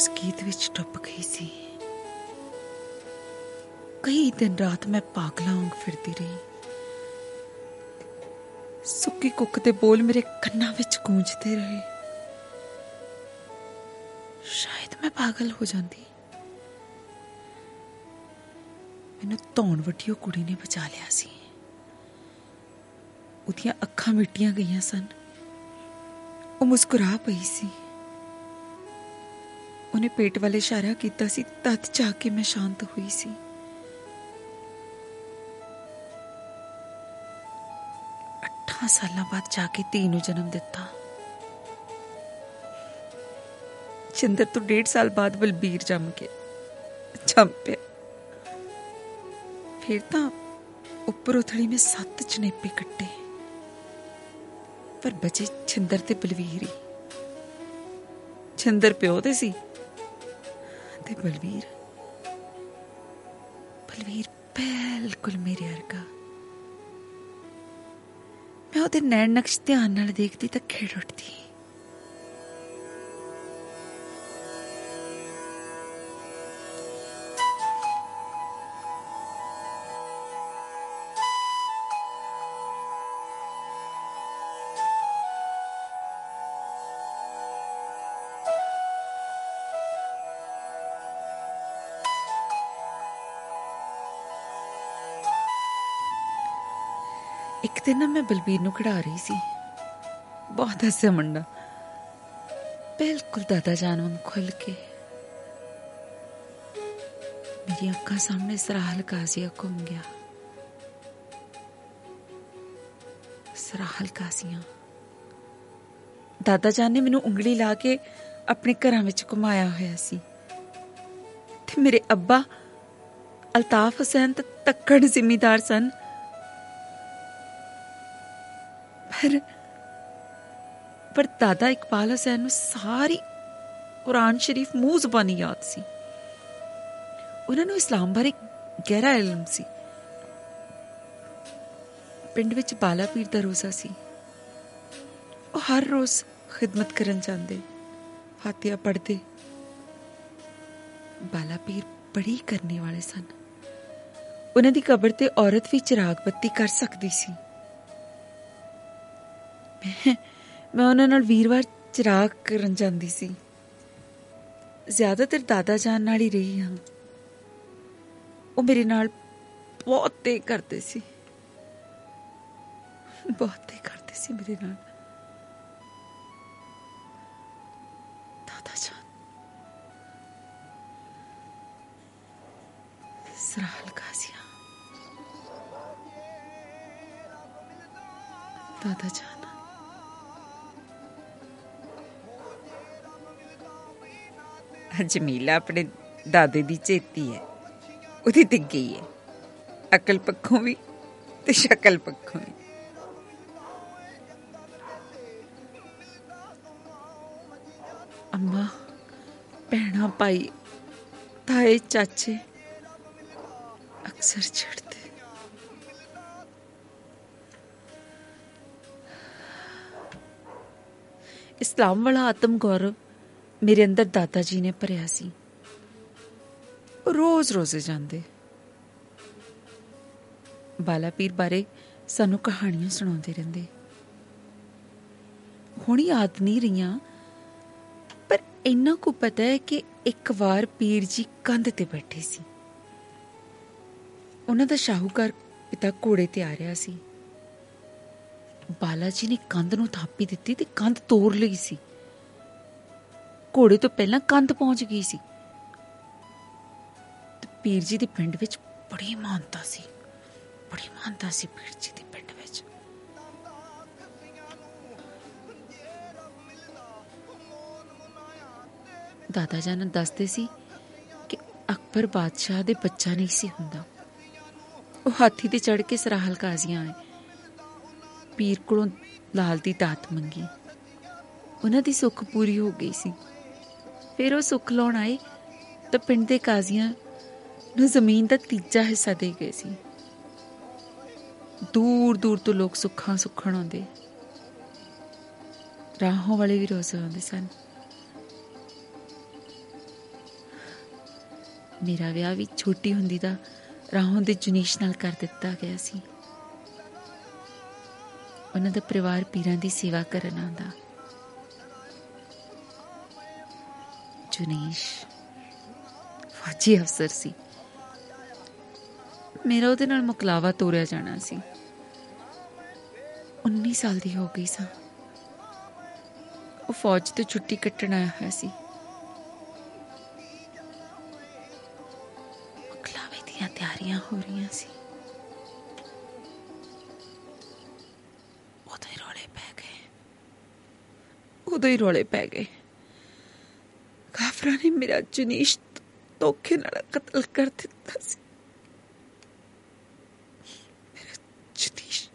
ਉਸ ਗੀਤ ਵਿੱਚ ਡੁੱਬ ਗਈ ਸੀ। ਕਈ ਦਿਨ ਰਾਤ ਮੈਂ ਪਾਗਲਾਂ ਵਾਂਗ ਫਿਰਦੀ ਰਹੀ। ਸੁੱਕੀ ਕੁੱਕ ਦੇ ਬੋਲ ਮੇਰੇ ਕੰਨਾਂ ਵਿੱਚ ਗੂੰਜਦੇ ਰਹੇ। ਸ਼ਾਇਦ ਮੈਂ ਪਾਗਲ ਹੋ ਜਾਂਦੀ। ਮੈਨੂੰ ਧੌਣ ਵੱਡੀ ਉਹ ਕੁੜੀ ਨੇ ਬਚਾ ਲਿਆ ਸੀ। ਉਹਦੀਆਂ ਅੱਖਾਂ ਮਿੱਟੀਆਂ ਗਈਆਂ ਸਨ। ਉਹ ਮੁਸਕਰਾ ਪਈ ਸੀ। ਉਹਨੇ ਪੇਟ ਵੱਲ ਇਸ਼ਾਰਾ ਕੀਤਾ ਸੀ ਤਦ ਜਾ ਕੇ ਮੈਂ ਸ਼ਾਂਤ ਹੋਈ ਸੀ। ਅੱਠਾਂ ਸਾਲਾਂ ਬਾਅਦ ਜਾ ਕੇ ਧੀ ਨੂੰ ਜਨਮ ਦਿੱਤਾ। ਚੰਦਰ ਤੋਂ ਡੇਢ ਸਾਲ ਬਾਅਦ ਬਲਬੀਰ ਜੰਮ ਕੇ ਜੰਮ ਪਿਆ। ਫਿਰ ਤਾਂ ਉੱਪਰ ਉਥੜੀ ਮੈਂ ਸੱਤ ਚਨੇਪੇ ਕੱਟੇ। ਪਰ ਬਚੇ ਛਿੰਦਰ ਤੇ ਬਲਵੀਰ ਹੀ। ਛਿੰਦਰ ਪਿਓ ਤੇ ਸੀ। ਤੇ ਬਲਵੀਰ ਬਲਵੀਰ ਬਿਲਕੁਲ ਮੇਰੇ ਵਰਗਾ ਮੈਂ ਉਹਦੇ ਨੈਣ ਨਕਸ਼ ਧਿਆਨ ਨਾਲ ਦੇਖਦੀ ਤਾਂ ਖਿੜ ਉੱਠਦੀ ਇੱਕ ਦਿਨ ਨਾ ਮੈਂ ਬਲਬੀਰ ਨੂੰ ਖੜਾ ਰਹੀ ਸੀ। ਬਹੁਤ ਹੱਸਿਆ ਮੁੰਡਾ। ਬਿਲਕੁਲ ਦਾਦਾ ਜਾਨ ਵਾਂਗ ਖੁੱਲ ਕੇ। ਮੇਰੀ ਅੱਖਾਂ ਸਾਹਮਣੇ ਸਰਾਹਲ ਕਾਜ਼ੀਆ ਘੁੰਮ ਗਿਆ। ਸਰਾਹਲ ਕਾਜ਼ੀਆ ਦਾਦਾ ਜਾਨ ਨੇ ਮੈਨੂੰ ਉਂਗਲੀ ਲਾ ਕੇ ਆਪਣੇ ਘਰਾਂ ਵਿੱਚ ਘੁਮਾਇਆ ਹੋਇਆ ਸੀ। ਤੇ ਮੇਰੇ ਅੱਬਾ ਅਲਤਾਫ ਹੁਸੈਨ ਤਾਂ ਤੱਕੜ ਜ਼ਿਮੀਦਾਰ ਸਨ। ਪਰ ਪਰ ਦਾਦਾ ਇਕਬਾਲ ਹੁਸੈਨ ਨੂੰ ਸਾਰੀ ਕੁਰਾਨ ਸ਼ਰੀਫ ਮੂੰਹ ਜ਼ਬਾਨੀ ਯਾਦ ਸੀ। ਉਹਨਾਂ ਨੂੰ ਇਸਲਾਮ ਬਾਰੇ ਗਹਿਰਾ ਇਲਮ ਸੀ। ਪਿੰਡ ਵਿੱਚ ਬਾਲਾ ਪੀਰ ਦਾ ਰੋਜ਼ਾ ਸੀ। ਉਹ ਹਰ ਰੋਜ਼ ਖਿਦਮਤ ਕਰਨ ਜਾਂਦੇ ਫਾਤਿਹਾ ਪੜ੍ਹਦੇ। ਬਾਲਾ ਪੀਰ ਬੜੀ ਕਰਨੇ ਵਾਲੇ ਸਨ। ਉਹਨਾਂ ਦੀ ਕਬਰ ਤੇ ਔਰਤ ਵੀ ਚਿਰਾਗ ਬੱਤੀ ਕਰ ਸਕਦੀ ਸੀ। ਮੈਂ ਮੈਂ ਉਹਨਾਂ ਨਾਲ ਵੀਰਵਾਰ ਚਿਰਾਗ ਕਰਨ ਜਾਂਦੀ ਸੀ। ਜ਼ਿਆਦਾਤਰ ਦਾਦਾ ਜਾਨ ਨਾਲ ਹੀ ਰਹੀ ਹਾਂ। ਉਹ ਮੇਰੇ ਨਾਲ ਬਹੁਤ ਤੇ ਕਰਦੇ ਸੀ। ਬਹੁਤ ਤੇ ਕਰਦੇ ਸੀ ਮੇਰੇ ਨਾਲ। ਦਾਦਾ ਜਾਨ। ਸਰਾਹਲ ਕਾਜ਼ੀਆ। ਦਾਦਾ ਜਾਨ। ਜਮੀਲਾ ਆਪਣੇ ਦਾਦੇ ਦੀ ਚੇਤੀ ਹੈ। ਉਹਦੀ ਡਿੱਗੀ ਹੈ। ਅਕਲ ਪੱਖੋਂ ਵੀ ਤੇ ਸ਼ਕਲ ਪੱਖੋਂ ਵੀ। ਅੰਮਾ, ਭੈਣਾ ਭਾਈ, ਤਾਏ, ਚਾਚੇ, ਅਕਸਰ ਛੱਡਦੇ ਇਸਲਾਮ ਵਾਲਾ ਆਤਮ ਗੌਰਵ ਮੇਰੇ ਅੰਦਰ ਦਾਦਾ ਜੀ ਨੇ ਭਰਿਆ ਸੀ। ਉਹ ਰੋਜ਼ ਰੋਜ਼ੇ ਜਾਂਦੇ। ਬਾਲਾ ਪੀਰ ਬਾਰੇ ਸਾਨੂੰ ਕਹਾਣੀਆਂ ਸੁਣਾਉਂਦੇ ਰਹਿੰਦੇ। ਹੁਣ ਯਾਦ ਨਹੀਂ ਰਹੀਆਂ, ਪਰ ਇੰਨਾ ਕੁ ਪਤਾ ਹੈ ਕਿ ਇੱਕ ਵਾਰ ਪੀਰ ਜੀ ਕੰਧ ਤੇ ਬੈਠੇ ਸੀ। ਉਹਨਾਂ ਦਾ ਸ਼ਾਹੂਕਾਰ ਪਿਤਾ ਘੋੜੇ ਤੇ ਆ ਰਿਹਾ ਸੀ। ਬਾਲਾ ਜੀ ਨੇ ਕੰਧ ਨੂੰ ਥਾਪੀ ਦਿੱਤੀ ਤੇ ਕੰਧ ਤੋੜ ਲਈ ਸੀ। ਘੋੜੇ ਤੋਂ ਪਹਿਲਾਂ ਕੰਧ ਪਹੁੰਚ ਗਈ ਸੀ। ਤੇ ਪੀਰ ਜੀ ਦੇ ਪਿੰਡ ਵਿੱਚ ਬੜੀ ਮਾਨਤਾ ਸੀ। ਬੜੀ ਮਾਨਤਾ ਸੀ ਪੀਰ ਜੀ ਦੇ ਪਿੰਡ ਵਿੱਚ। ਦਾਦਾ ਜਾਨ ਦੱਸਦੇ ਸੀ ਕਿ ਅਕਬਰ ਬਾਦਸ਼ਾਹ ਦੇ ਬੱਚਾ ਨਹੀਂ ਸੀ ਹੁੰਦਾ। ਉਹ ਹਾਥੀ ਤੇ ਚੜ ਕੇ ਸਰਾਹਲ ਕਾਜ਼ੀਆਂ ਆਏ ਪੀਰ ਕੋਲੋਂ ਲਾਲ ਦੀ ਦਾਤ ਮੰਗੀ। ਉਹਨਾਂ ਦੀ ਸੁੱਖ ਪੂਰੀ ਹੋ ਗਈ ਸੀ। ਫਿਰ ਉਹ ਸੁੱਖ ਲਾਉਣ ਆਏ ਤਾਂ ਪਿੰਡ ਦੇ ਕਾਜ਼ੀਆਂ ਨੂੰ ਜ਼ਮੀਨ ਦਾ ਤੀਜਾ ਹਿੱਸਾ ਦੇ ਗਏ ਸੀ। ਦੂਰ ਦੂਰ ਤੋਂ ਲੋਕ ਸੁੱਖਾਂ ਸੁੱਖਣ ਆਉਂਦੇ। ਰਾਹੋਂ ਵਾਲੇ ਵੀ ਰੋਜ਼ ਆਉਂਦੇ ਸਨ। ਮੇਰਾ ਵਿਆਹ ਵੀ ਛੋਟੀ ਹੁੰਦੀ ਦਾ ਰਾਹੋਂ ਦੇ ਜੁਨੀਸ਼ ਨਾਲ ਕਰ ਦਿੱਤਾ ਗਿਆ ਸੀ। ਉਹਨਾਂ ਦਾ ਪਰਿਵਾਰ ਪੀਰਾਂ ਦੀ ਸੇਵਾ ਕਰਨ ਆਉਂਦਾ। ਜੁਨੀਸ਼। ਫੌਜੀ ਅਫਸਰ ਸੀ। ਮੇਰਾ ਉਹਦੇ ਨਾਲ ਮੁਕਲਾਵਾ ਤੋਰਿਆ ਜਾਣਾ ਸੀ। 19 ਸਾਲ ਦੀ ਹੋ ਗਈ ਸਾਂ। ਉਹ ਫੌਜ ਤੋਂ ਛੁੱਟੀ ਕੱਟਣ ਆਇਆ ਹੋਇਆ ਸੀ। ਮੁਕਲਾਵੇ ਦੀਆਂ ਤਿਆਰੀਆਂ ਹੋ ਰਹੀਆਂ ਸੀ। ਉਦੋਂ ਹੀ ਰੌਲੇ ਪੈ ਗਏ। ਉਦੋਂ ਹੀ ਰੌਲੇ ਪੈ ਗਏ। ਕਾਫਰਾਂ ਨੇ ਮੇਰਾ ਜੁਨੀਸ਼ ਧੋਖੇ ਨਾਲ ਕਤਲ ਕਰ ਦਿੱਤਾ ਸੀ ਮੇਰਾ ਜੁਨੀਸ਼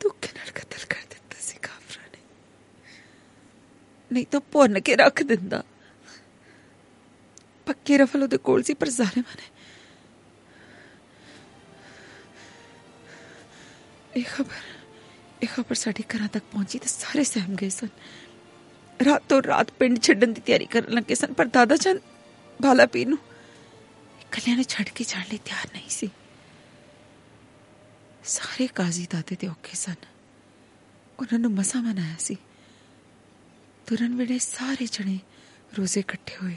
ਧੋਖੇ ਨਾਲ ਕਤਲ ਕਰ ਦਿੱਤਾ ਸੀ ਕਾਫਰਾਂ ਨੇ ਨਹੀਂ ਤਾਂ ਭੁੰਨ ਕੇ ਰੱਖ ਦਿੰਦਾ ਪੱਕੇ ਰਫਲ ਉਹਦੇ ਕੋਲ ਸੀ ਪਰ ਜ਼ਾਲਿਮਾਂ ਨੇ ਇਹ ਖਬਰ ਇਹ ਖਬਰ ਸਾਡੇ ਘਰਾਂ ਤੱਕ ਪਹੁੰਚੀ ਤੇ ਸਾਰੇ ਸਹਿਮ ਗਏ ਸਨ ਰਾਤੋਂ ਰਾਤ ਪਿੰਡ ਛੱਡਣ ਦੀ ਤਿਆਰੀ ਕਰਨ ਲੱਗੇ ਸਨ, ਪਰ ਦਾਦਾ ਚੰਦ ਬਾਲਾ ਪੀਰ ਨੂੰ ਇਕੱਲਿਆਂ ਨੂੰ ਛੱਡ ਕੇ ਜਾਣ ਲਈ ਤਿਆਰ ਨਹੀਂ ਸੀ। ਸਾਰੇ ਕਾਜ਼ੀ ਦਾਦੇ ਤੇ ਔਖੇ ਸਨ। ਉਹਨਾਂ ਨੂੰ ਮਸਾ ਮਨਾਇਆ ਸੀ। ਤੁਰਨ ਵੇਲੇ ਸਾਰੇ ਜਣੇ ਰੋਜ਼ੇ ਇਕੱਠੇ ਹੋਏ।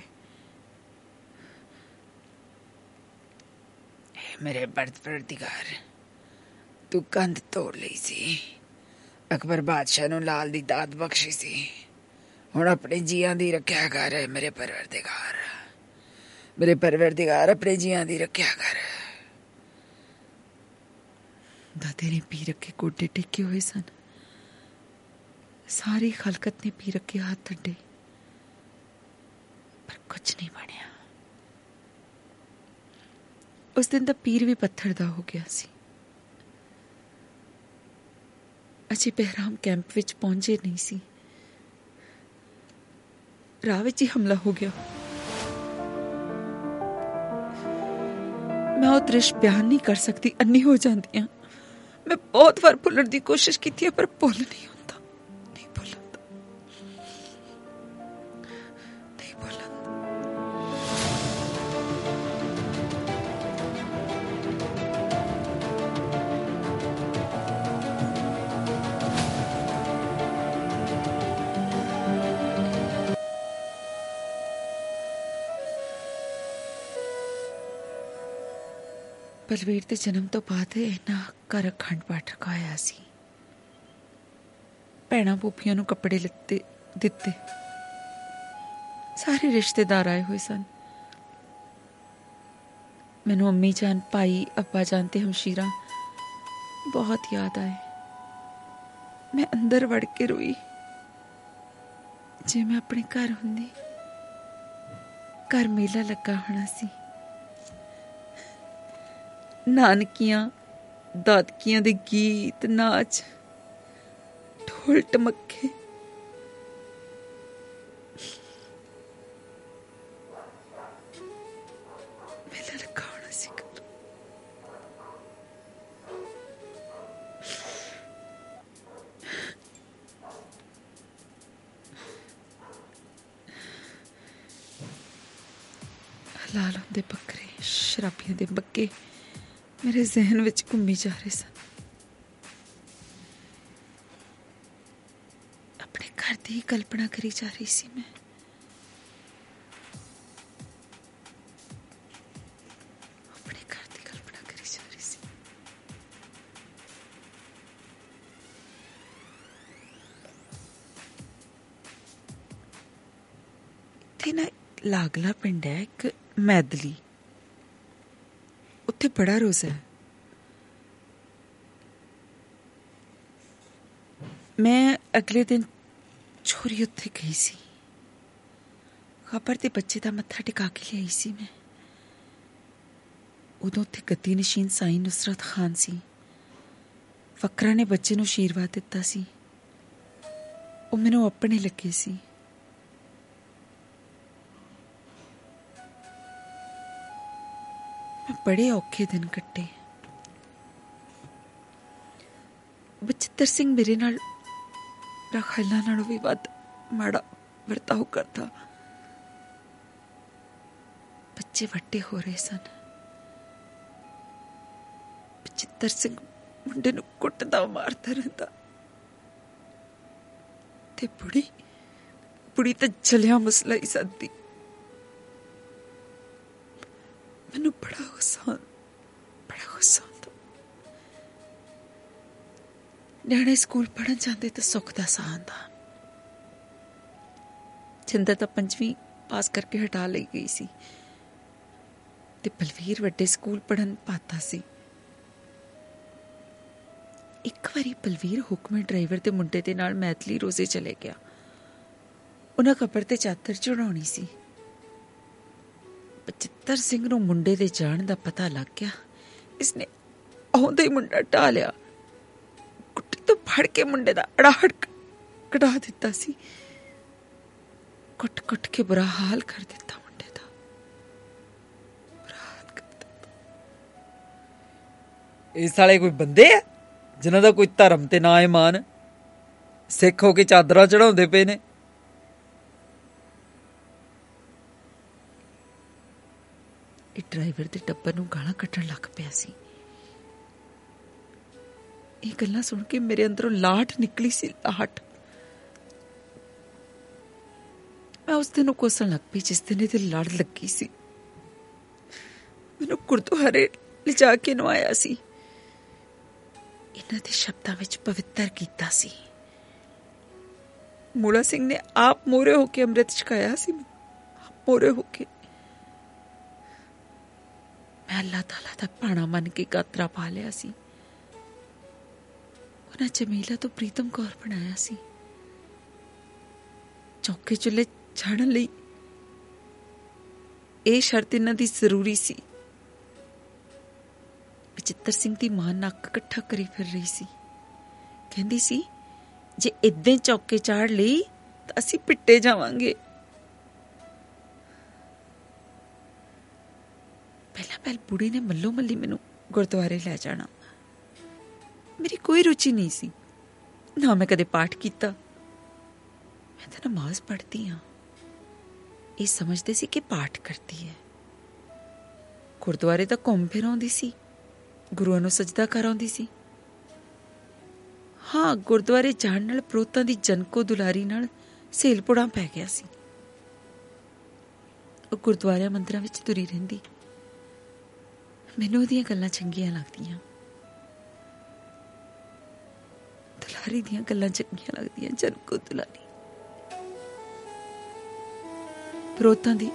ਮੇਰੇ ਪਰਵਰਦੀਗਾਰ ਤੂੰ ਕੰਧ ਤੋੜ ਲਈ ਸੀ। ਅਕਬਰ ਬਾਦਸ਼ਾਹ ਨੂੰ ਲਾਲ ਦੀ ਦਾਤ ਬਖਸ਼ੀ ਸੀ। ਹੁਣ ਆਪਣੇ ਜੀਆਂ ਦੀ ਰੱਖਿਆ ਕਰ, ਮੇਰੇ ਪਰਵਰਦੀਗਾਰ। ਮੇਰੇ ਪਰਵਰਦੀਗਾਰ, ਆਪਣੇ ਜੀਆਂ ਦੀ ਰੱਖਿਆ ਕਰ। ਦਾਦੇ ਨੇ ਪੀਰ ਅੱਗੇ ਗੋਡੇ ਟੇਕੇ ਹੋਏ ਸਨ। ਸਾਰੀ ਖਲਕਤ ਨੇ ਪੀਰ ਅੱਗੇ ਹੱਥ ਅੱਡੇ। ਪਰ ਕੁਝ ਨਹੀਂ ਬਣਿਆ। ਉਸ ਦਿਨ ਦਾ ਪੀਰ ਵੀ ਪੱਥਰ ਦਾ ਹੋ ਗਿਆ ਸੀ। ਅਜੇ ਬਹਿਰਾਮ ਕੈਂਪ ਵਿੱਚ ਪਹੁੰਚੇ ਨਹੀਂ ਸੀ। ਰਾਹ ਵਿੱਚ ਹੀ ਹਮਲਾ ਹੋ ਗਿਆ। ਮੈਂ ਉਹ ਦ੍ਰਿਸ਼ ਬਿਆਨ ਨਹੀਂ ਕਰ ਸਕਦੀ ਅੰਨੀ ਹੋ ਜਾਂਦੀ ਹਾਂ। ਮੈਂ ਬਹੁਤ ਵਾਰ ਭੁੱਲਣ ਦੀ ਕੋਸ਼ਿਸ਼ ਕੀਤੀ ਹੈ, ਪਰ ਭੁੱਲ ਨਹੀਂ ਨਹੀਂ ਬਲਵੀਰ ਦੇ ਜਨਮ ਤੋਂ ਬਾਅਦ ਇਹਨਾਂ ਘਰ ਅਖੰਡ ਪਾਠ ਰਖਾਇਆ ਸੀ। ਭੈਣਾਂ ਪੂਪੀਆਂ ਨੂੰ ਕੱਪੜੇ ਲੱਤੇ, ਦਿੱਤੇ। ਸਾਰੇ ਰਿਸ਼ਤੇਦਾਰ ਆਏ ਹੋਏ ਸਨ। ਮੈਨੂੰ ਅੰਮੀ ਜਾਨ, ਭਾਈ, ਅੱਬਾ ਜਾਨ ਤੇ ਹਮਸ਼ੀਰਾ ਬਹੁਤ ਯਾਦ ਆਏ। ਮੈਂ ਅੰਦਰ ਵੜ ਕੇ ਰੋਈ। ਜੇ ਮੈਂ ਆਪਣੇ ਘਰ ਹੁੰਦੀ, ਘਰ ਮੇਲਾ ਲੱਗਾ ਹੋਣਾ ਸੀ। ਨਾਨਕੀਆਂ ਦਾਦਕੀਆਂ ਦੇ ਗੀਤ ਨਾਚ ਢੋਲ ਟਮੱਕੇ। ਲਾਲ ਦੇ ਬੱਕਰੇ ਸ਼ਰਾਬੀਆਂ ਦੇ ਬੱਕੇ। ਮੇਰੇ ਜ਼ਿਹਨ ਵਿੱਚ ਘੁੰਮੀ ਜਾ ਰਹੇ ਸਨ। ਆਪਣੇ ਘਰ ਦੀ ਹੀ ਕਲਪਨਾ ਕਰੀ ਜਾ ਰਹੀ ਸੀ ਮੈਂ। ਆਪਣੇ ਘਰ ਦੀ ਕਲਪਨਾ ਕਰੀ ਜਾ ਰਹੀ ਸੀ। ਇੱਥੇ ਨਾ ਲਾਗਲਾ ਪਿੰਡ ਹੈ ਇੱਕ ਮੈਦਲੀ। ਉੱਥੇ ਬੜਾ ਰੋਜ਼ਾ ਹੈ ਮੈਂ ਅਗਲੇ ਦਿਨ ਚੋਰੀ ਉੱਥੇ ਗਈ ਸੀ ਖਬਰ ਤੇ ਬੱਚੇ ਦਾ ਮੱਥਾ ਟਿਕਾ ਕੇ ਲਈ ਸੀ ਮੈਂ ਉਦੋਂ ਉੱਥੇ ਗੱਦੀ ਨਸ਼ੀਨ ਸਾਈ ਨੁਸਰਤ ਖਾਨ ਸੀ ਫਕਰਾ ਨੇ ਬੱਚੇ ਨੂੰ ਆਸ਼ੀਰਵਾਦ ਦਿੱਤਾ ਸੀ ਉਹ ਮੈਨੂੰ ਆਪਣੇ ਲੱਗੇ ਸੀ ਬੜੇ ਔਖੇ ਦਿਨ ਕੱਟੇ। ਬਚਿੱਤਰ ਸਿੰਘ ਮੇਰੇ ਨਾਲ ਰਖਾਲਾ ਨਾਲੋਂ ਵੀ ਵੱਧ ਮਾੜਾ ਵਰਤਾਓ ਕਰਦਾ। ਬੱਚੇ ਵੱਡੇ ਹੋ ਰਹੇ ਸਨ। ਬਚਿੱਤਰ ਸਿੰਘ ਮੁੰਡੇ ਨੂੰ ਕੁੱਟਦਾ, ਮਾਰਦਾ ਰਹਿੰਦਾ। ਤੇ ਬੁੜੀ ਬੁੜੀ ਤਾਂ ਜਲਿਆ ਮਸਲਾ ਹੀ ਸੱਦੀ ਮੈਨੂੰ ਬੜਾ ਗੁੱਸਾ ਬੜਾ ਗੁੱਸਾ ਆਉਂਦਾ। ਨਿਆਣੇ ਸਕੂਲ ਪੜਨ ਜਾਂਦੇ ਤਾਂ ਸੁੱਖ ਦਾ ਸਾਹ ਆਉਂਦਾ। ਚਿੰਦਾ ਤਾਂ ਪੰਜਵੀਂ ਪਾਸ ਕਰਕੇ ਹਟਾ ਲਈ ਗਈ ਸੀ। ਤੇ ਬਲਵੀਰ ਵੱਡੇ ਸਕੂਲ ਪੜਨ ਪਾਤਾ ਸੀ। ਇੱਕ ਵਾਰੀ ਬਲਵੀਰ ਹੁਕਮੇ ਡਰਾਈਵਰ ਦੇ ਮੁੰਡੇ ਦੇ ਨਾਲ ਮੈਥਲੀ ਰੋਜ਼ੇ ਚਲੇ ਗਿਆ। ਉਹਨਾਂ ਕਬਰ ਤੇ ਚਾਦਰ ਚੜਾਉਣੀ ਸੀ। ਬਚਿੱਤਰ ਸਿੰਘ ਨੂੰ ਮੁੰਡੇ ਦੇ ਜਾਣ ਦਾ ਪਤਾ ਲੱਗ ਗਿਆ। ਇਸਨੇ ਆਉਂਦੇ ਹੀ ਮੁੰਡਾ ਢਾਲਿਆ ਕੁੱਟੀ ਤੋਂ ਫੜ ਕੇ ਮੁੰਡੇ ਦਾ ਅੜਾਹੜ ਕਢਾ ਦਿੱਤਾ ਸੀ। ਕੁੱਟ-ਕੁੱਟ ਕੇ ਬੁਰਾ ਹਾਲ ਕਰ ਦਿੱਤਾ ਮੁੰਡੇ ਦਾ। ਬੁਰਾ ਹਾਲ ਕਰ ਦਿੱਤਾ। ਇਸ ਸਾਲੇ ਕੋਈ ਬੰਦੇ ਆ, ਜਿਨ੍ਹਾਂ ਦਾ ਕੋਈ ਧਰਮ ਤੇ ਨਾ ਇਮਾਨ? ਸਿੱਖ ਹੋ ਕੇ ਚਾਦਰਾਂ ਚੜਾਉਂਦੇ ਪਏ ਨੇ। ਇਹ ਡਰਾਈਵਰ ਦੇ ਟੱਬਰ ਨੂੰ ਗਾਲਾਂ ਕੱਢਣ ਲੱਗ ਪਿਆ ਸੀ। ਇਹ ਗੱਲਾਂ ਸੁਣ ਕੇ ਮੇਰੇ ਅੰਦਰੋਂ ਲਾਟ ਨਿਕਲੀ ਸੀ, ਲਾਟ। ਮੈਂ ਉਸ ਦਿਨ ਨੂੰ ਕੋਸਣ ਲੱਗ ਪਈ ਜਿਸ ਦਿਨ ਇਹਦੇ ਲੜ ਲੱਗੀ ਸੀ। ਮੈਨੂੰ ਗੁਰਦੁਆਰੇ ਲਿਜਾ ਕੇ ਨਵਾਇਆ ਸੀ। ਇਹਨਾਂ ਦੇ ਸ਼ਬਦਾਂ ਵਿੱਚ ਪਵਿੱਤਰ ਕੀਤਾ ਸੀ। ਮੂਲਾ ਸਿੰਘ ਨੇ ਆਪ ਮੋਰੇ ਹੋ ਕੇ ਅੰਮ੍ਰਿਤ ਛਕਾਇਆ ਸੀ। ਆਪ ਮੋਰੇ ਹੋ ਕੇ ਮੈਂ ਅੱਲਾਹ ਤਾਲਾ ਦਾ ਪਾਣਾ ਮੰਨ ਕੇ ਗਾਤਰਾ ਪਾ ਲਿਆ ਸੀ। ਉਹਨਾਂ ਜਮੀਲਾ ਤੋਂ ਪ੍ਰੀਤਮ ਕੌਰ ਬਣਾਇਆ ਸੀ। ਚੌਕੇ ਚੁੱਲੇ ਛਾੜਨ ਲਈ ਇਹ ਸ਼ਰਤ ਇਹਨਾਂ ਦੀ ਜ਼ਰੂਰੀ ਸੀ। ਬਚਿੱਤਰ ਸਿੰਘ ਦੀ ਮਾਂ ਨੱਕ ਇਕੱਠਾ ਕਰੀ ਫਿਰ ਰਹੀ ਸੀ। ਕਹਿੰਦੀ ਸੀ, ਜੇ ਇਦਾਂ ਚੌਕੇ ਚਾੜ ਲਈ ਤਾਂ ਅਸੀਂ ਪਿੱਟੇ ਜਾਵਾਂਗੇ। ਪਹਿਲਾਂ ਪਹਿਲ ਬੁੜੀ ਨੇ ਮੱਲੋ ਮੱਲੀ ਮੈਨੂੰ ਗੁਰਦੁਆਰੇ ਲੈ ਜਾਣਾ। ਮੇਰੀ ਕੋਈ ਰੁਚੀ ਨਹੀਂ ਸੀ। ਨਾ ਮੈਂ ਕਦੇ ਪਾਠ ਕੀਤਾ। ਮੈਂ ਤਾਂ ਨਮਾਜ਼ ਪੜ੍ਹਦੀ ਆ ਇਹ ਸਮਝਦੇ ਸੀ ਕਿ ਪਾਠ ਕਰਦੀ ਹੈ। ਗੁਰਦੁਆਰੇ ਤਾਂ ਘੁੰਮ ਫਿਰ ਆਉਂਦੀ ਸੀ। ਗੁਰੂਆਂ ਨੂੰ ਸਜਦਾ ਕਰ ਆਉਂਦੀ ਸੀ। ਹਾਂ, ਗੁਰਦੁਆਰੇ ਜਾਣ ਨਾਲ ਪ੍ਰੋਤਾਂ ਦੀ ਜਨਕੋ ਦੁਲਾਰੀ ਨਾਲ ਸੇਲਪੁੜਾ ਪੈ ਗਿਆ ਸੀ। ਉਹ ਗੁਰਦੁਆਰਿਆਂ ਮੰਦਰਾਂ ਵਿੱਚ ਤੁਰੀ ਰਹਿੰਦੀ। ਮੈਨੂੰ ਉਹਦੀਆਂ ਗੱਲਾਂ ਚੰਗੀਆਂ ਲੱਗਦੀਆਂ। ਦੁਲਾਰੀ ਦੀਆਂ ਗੱਲਾਂ ਚੰਗੀਆਂ ਲੱਗਦੀਆਂ, ਜਨਕੋ ਦੁਲਾਰੀ। ਪ੍ਰੋਤਾਂ ਦੀ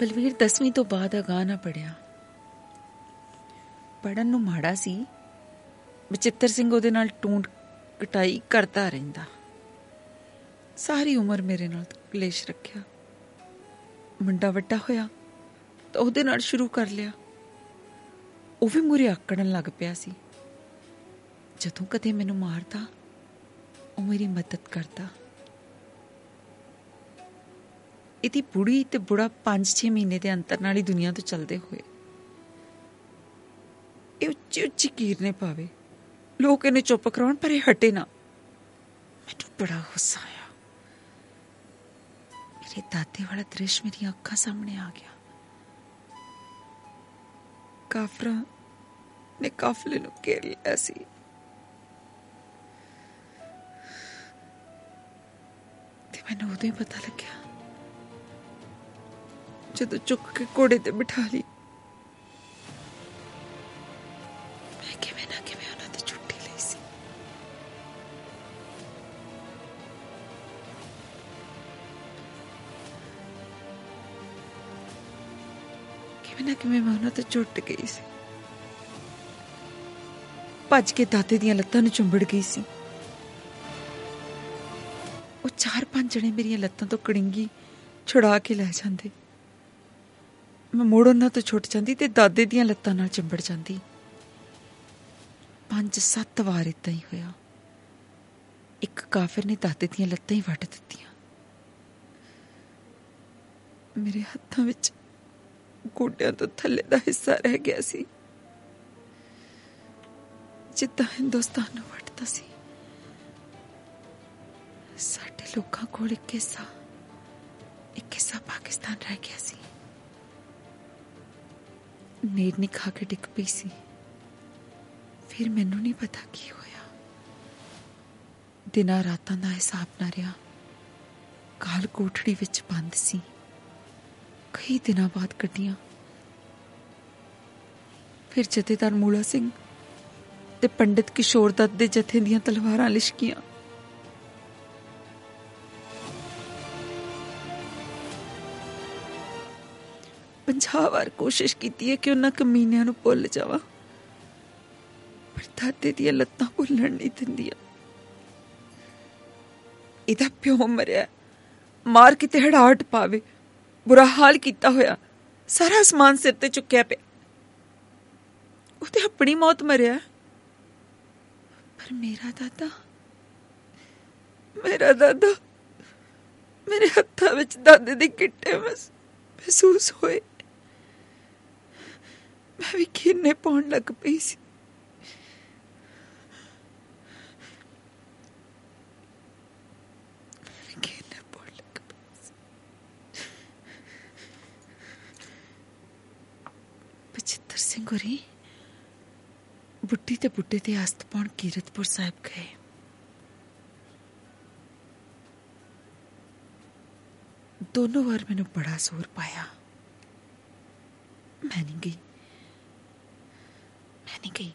ਬਲਵੀਰ 10ਵੀਂ ਤੋਂ ਬਾਅਦ ਅਗਾਹ ਨਾ ਪੜਿਆ ਪੜਨ ਨੂੰ ਮਾੜਾ ਸੀ। ਬਚਿੱਤਰ ਸਿੰਘ ਉਹਦੇ ਨਾਲ ਟੂੰਡ ਕਟਾਈ ਕਰਦਾ ਰਹਿੰਦਾ। ਸਾਰੀ ਉਮਰ ਮੇਰੇ ਨਾਲ ਕਲੇਸ਼ ਰੱਖਿਆ। ਮੁੰਡਾ ਵੱਡਾ ਹੋਇਆ, ਤਾਂ ਉਹਦੇ ਨਾਲ ਸ਼ੁਰੂ ਕਰ ਲਿਆ। ਉਹ ਵੀ ਮੁਰੇ ਆਕੜਨ ਲੱਗ ਪਿਆ ਸੀ। ਜਦੋਂ ਕਦੇ ਮੈਨੂੰ ਮਾਰਦਾ, ਉਹ ਮੇਰੀ ਮਦਦ ਕਰਦਾ। ਇਹਦੀ ਬੁੜੀ ਤੇ ਬੁੜਾ 5-6 ਮਹੀਨੇ ਦੇ ਅੰਤਰ ਨਾਲ ਹੀ ਦੁਨੀਆ ਤੋਂ ਚਲਦੇ ਹੋਏ। ਇਹ ਉੱਚੀ ਉੱਚੀ ਕੀਰਨੇ ਪਾਵੇ ਲੋਕ ਇਹਨੇ ਚੁੱਪ ਕਰਾਉਣ, ਪਰ ਇਹ ਹਟੇ ਨਾ। ਮੈਨੂੰ ਬੜਾ ਗੁੱਸਾ ਆਇਆ। ਮੇਰੇ ਦਾਦੇ ਵਾਲਾ ਦ੍ਰਿਸ਼ ਮੇਰੀਆਂ ਅੱਖਾਂ ਸਾਹਮਣੇ ਆ ਗਿਆ। ਕਾਫਰਾ ਨੇ ਕਾਫਲੇ ਨੂੰ ਘੇਰ ਲਿਆ ਸੀ। ਤੇ ਮੈਨੂੰ ਉਦੋਂ ਹੀ ਪਤਾ ਲੱਗਿਆ, ਜਦੋਂ ਚੁੱਕ ਕੇ ਘੋੜੇ ਤੇ ਬਿਠਾ ਲਈ। ਕਿਵੇਂ ਨਾ ਕਿਵੇਂ ਮੈਂ ਉਹਨਾਂ ਤੋਂ ਛੁੱਟ ਗਈ ਸੀ। ਭੱਜ ਕੇ ਦਾਦੇ ਦੀਆਂ ਲੱਤਾਂ ਨੂੰ ਚੁੰਬੜ ਗਈ ਸੀ। ਉਹ ਚਾਰ ਪੰਜ ਜਣੇ ਮੇਰੀਆਂ ਲੱਤਾਂ ਤੋਂ ਕੜਿੰਗੀ ਛੁਡਾ ਕੇ ਲੈ ਜਾਂਦੇ। ਮੈਂ ਮੋੜ ਉਹਨਾਂ ਤੋਂ ਛੁੱਟ ਜਾਂਦੀ ਤੇ ਦਾਦੇ ਦੀਆਂ ਲੱਤਾਂ ਨਾਲ ਚਿੰਬੜ ਜਾਂਦੀ। ਪੰਜ ਸੱਤ ਵਾਰ ਇਦਾਂ ਹੀ ਹੋਇਆ। ਇੱਕ ਕਾਫਰ ਨੇ ਦਾਦੇ ਦੀਆਂ ਲੱਤਾਂ ਹੀ ਵੱਟ ਦਿੱਤੀਆਂ। ਮੇਰੇ ਹੱਥਾਂ ਵਿੱਚ ਗੋਡਿਆਂ ਤੋਂ ਥੱਲੇ ਦਾ ਹਿੱਸਾ ਰਹਿ ਗਿਆ ਸੀ। ਜਿੱਦਾਂ ਹਿੰਦੁਸਤਾਨ ਨੂੰ ਵੱਟਦਾ ਸੀ। ਸਾਡੇ ਲੋਕਾਂ ਕੋਲ ਇੱਕ ਹਿੱਸਾ ਇੱਕ ਹਿੱਸਾ ਪਾਕਿਸਤਾਨ ਰਹਿ ਗਿਆ ਸੀ। ਨੀਰ ਨਹੀਂ ਖਾ ਕੇ ਡਿੱਗ ਪਈ ਸੀ। ਫਿਰ ਮੈਨੂੰ ਨਹੀਂ ਪਤਾ ਕੀ ਹੋਇਆ। ਦਿਨਾਂ ਰਾਤਾਂ ਦਾ ਹਿਸਾਬ ਨਾ ਰਿਹਾ। ਕਾਲ ਕੋਠੜੀ ਵਿੱਚ ਬੰਦ ਸੀ। ਕਈ ਦਿਨਾਂ ਬਾਅਦ ਕੱਢੀਆਂ। ਫਿਰ ਜਥੇਦਾਰ ਮੂਲਾ ਸਿੰਘ ਤੇ ਪੰਡਿਤ ਕਿਸ਼ੋਰ ਦੱਤ ਦੇ ਜਥੇ ਦੀਆਂ ਤਲਵਾਰਾਂ ਲਿਸ਼ਕੀਆਂ। ਪੰਜਾਹ ਵਾਰ ਕੋਸ਼ਿਸ਼ ਕੀਤੀ ਹੈ ਕਿ ਉਹਨਾਂ ਕਮੀਨਿਆਂ ਨੂੰ ਭੁੱਲ ਜਾਵਾਂ। ਪਰ ਦਾਦੇ ਦੀਆਂ ਲੱਤਾਂ ਭੁੱਲਣ ਨਹੀਂ ਦਿੰਦੀਆਂ। ਇਹਦਾ ਪਿਓ ਮਰਿਆ। ਮਾਰ ਕਿਤੇ ਹੜਾਹਟ ਪਾਵੇ। ਬੁਰਾ ਹਾਲ ਕੀਤਾ ਹੋਇਆ। ਸਾਰਾ ਅਸਮਾਨ ਸਿਰ ਤੇ ਚੁੱਕਿਆ ਪਿਆ। ਉਹ ਤੇ ਆਪਣੀ ਮੌਤ ਮਰਿਆ। ਪਰ ਮੇਰਾ ਦਾਦਾ ਮੇਰਾ ਦਾਦਾ, ਮੇਰੇ ਹੱਥਾਂ ਵਿੱਚ ਦਾਦੇ ਦੇ ਗਿੱਟੇ ਮਸ ਮਹਿਸੂਸ ਹੋਏ। ਮੈਂ ਵੀ ਕਿੰਨੇ ਪਾਉਣ ਲੱਗ ਪਈ ਸੀ ਮੈਂ ਵੀ ਕਿੰਨੇ ਪਾਉਣ ਲੱਗ ਪਈ ਸੀ ਬਚਿੱਤਰ ਸਿੰਘ ਹੋਰੀ, ਬੁੱਢੀ ਤੇ ਬੁੱਢੇ ਦੇ ਆਸਤ ਪਾਉਣ ਕੀਰਤਪੁਰ ਸਾਹਿਬ ਗਏ। ਦੋਨੋਂ ਵਾਰ ਮੈਨੂੰ ਬੜਾ ਜ਼ੋਰ ਪਾਇਆ। ਮੈਂ ਨਹੀਂ ਗਈ। ਮੈਂ ਨਹੀਂ ਗਈ।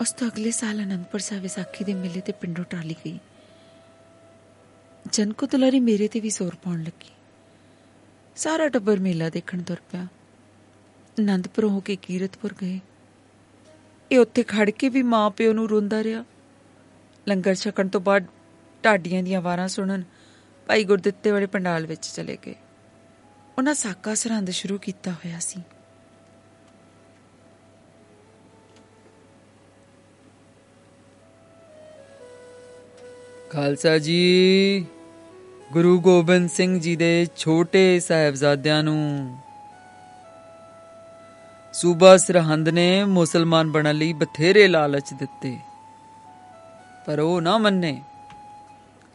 ਉਸ ਤੋਂ ਅਗਲੇ ਸਾਲ ਅਨੰਦਪੁਰ ਸਾਹਿਬ ਵਿਸਾਖੀ ਦੇ ਮੇਲੇ ਤੇ ਪਿੰਡੋਂ ਟਾਲੀ ਗਈ। ਜਨਕੋ ਦੁਲਾਰੀ ਮੇਰੇ ਤੇ ਵੀ ਜ਼ੋਰ ਪਾਉਣ ਲੱਗੀ। ਸਾਰਾ ਟੱਬਰ ਮੇਲਾ ਦੇਖਣ ਤੁਰ ਪਿਆ। ਆਨੰਦਪੁਰੋਂ ਹੋ ਕੇ ਕੀਰਤਪੁਰ ਗਏ। ਇਹ ਉੱਥੇ ਖੜ ਕੇ ਵੀ ਮਾਂ ਪਿਓ ਨੂੰ ਰੋਂਦਾ ਰਿਹਾ। ਲੰਗਰ ਛਕਣ ਤੋਂ ਬਾਅਦ ਢਾਡੀਆਂ ਦੀਆਂ ਆਵਾਜ਼ਾਂ ਸੁਣਨ ਭਾਈ ਗੁਰਦਿੱਤੇ ਵਾਲੇ ਪੰਡਾਲ ਵਿੱਚ ਚਲੇ ਗਏ। ਉਹਨਾਂ ਸਾਕਾ ਸਰਹੰਦ ਸ਼ੁਰੂ ਕੀਤਾ ਹੋਇਆ ਸੀ। ਖਾਲਸਾ ਜੀ। ਗੁਰੂ ਗੋਬਿੰਦ ਸਿੰਘ ਜੀ ਦੇ ਛੋਟੇ ਸਾਹਿਬਜ਼ਾਦਿਆਂ ਨੂੰ ਸੂਬਾ ਸਰਹੰਦ ਨੇ ਮੁਸਲਮਾਨ ਬਣਨ ਲਈ ਬਥੇਰੇ ਲਾਲਚ ਦਿੱਤੇ। ਪਰ ਉਹ ਨਾ ਮੰਨੇ।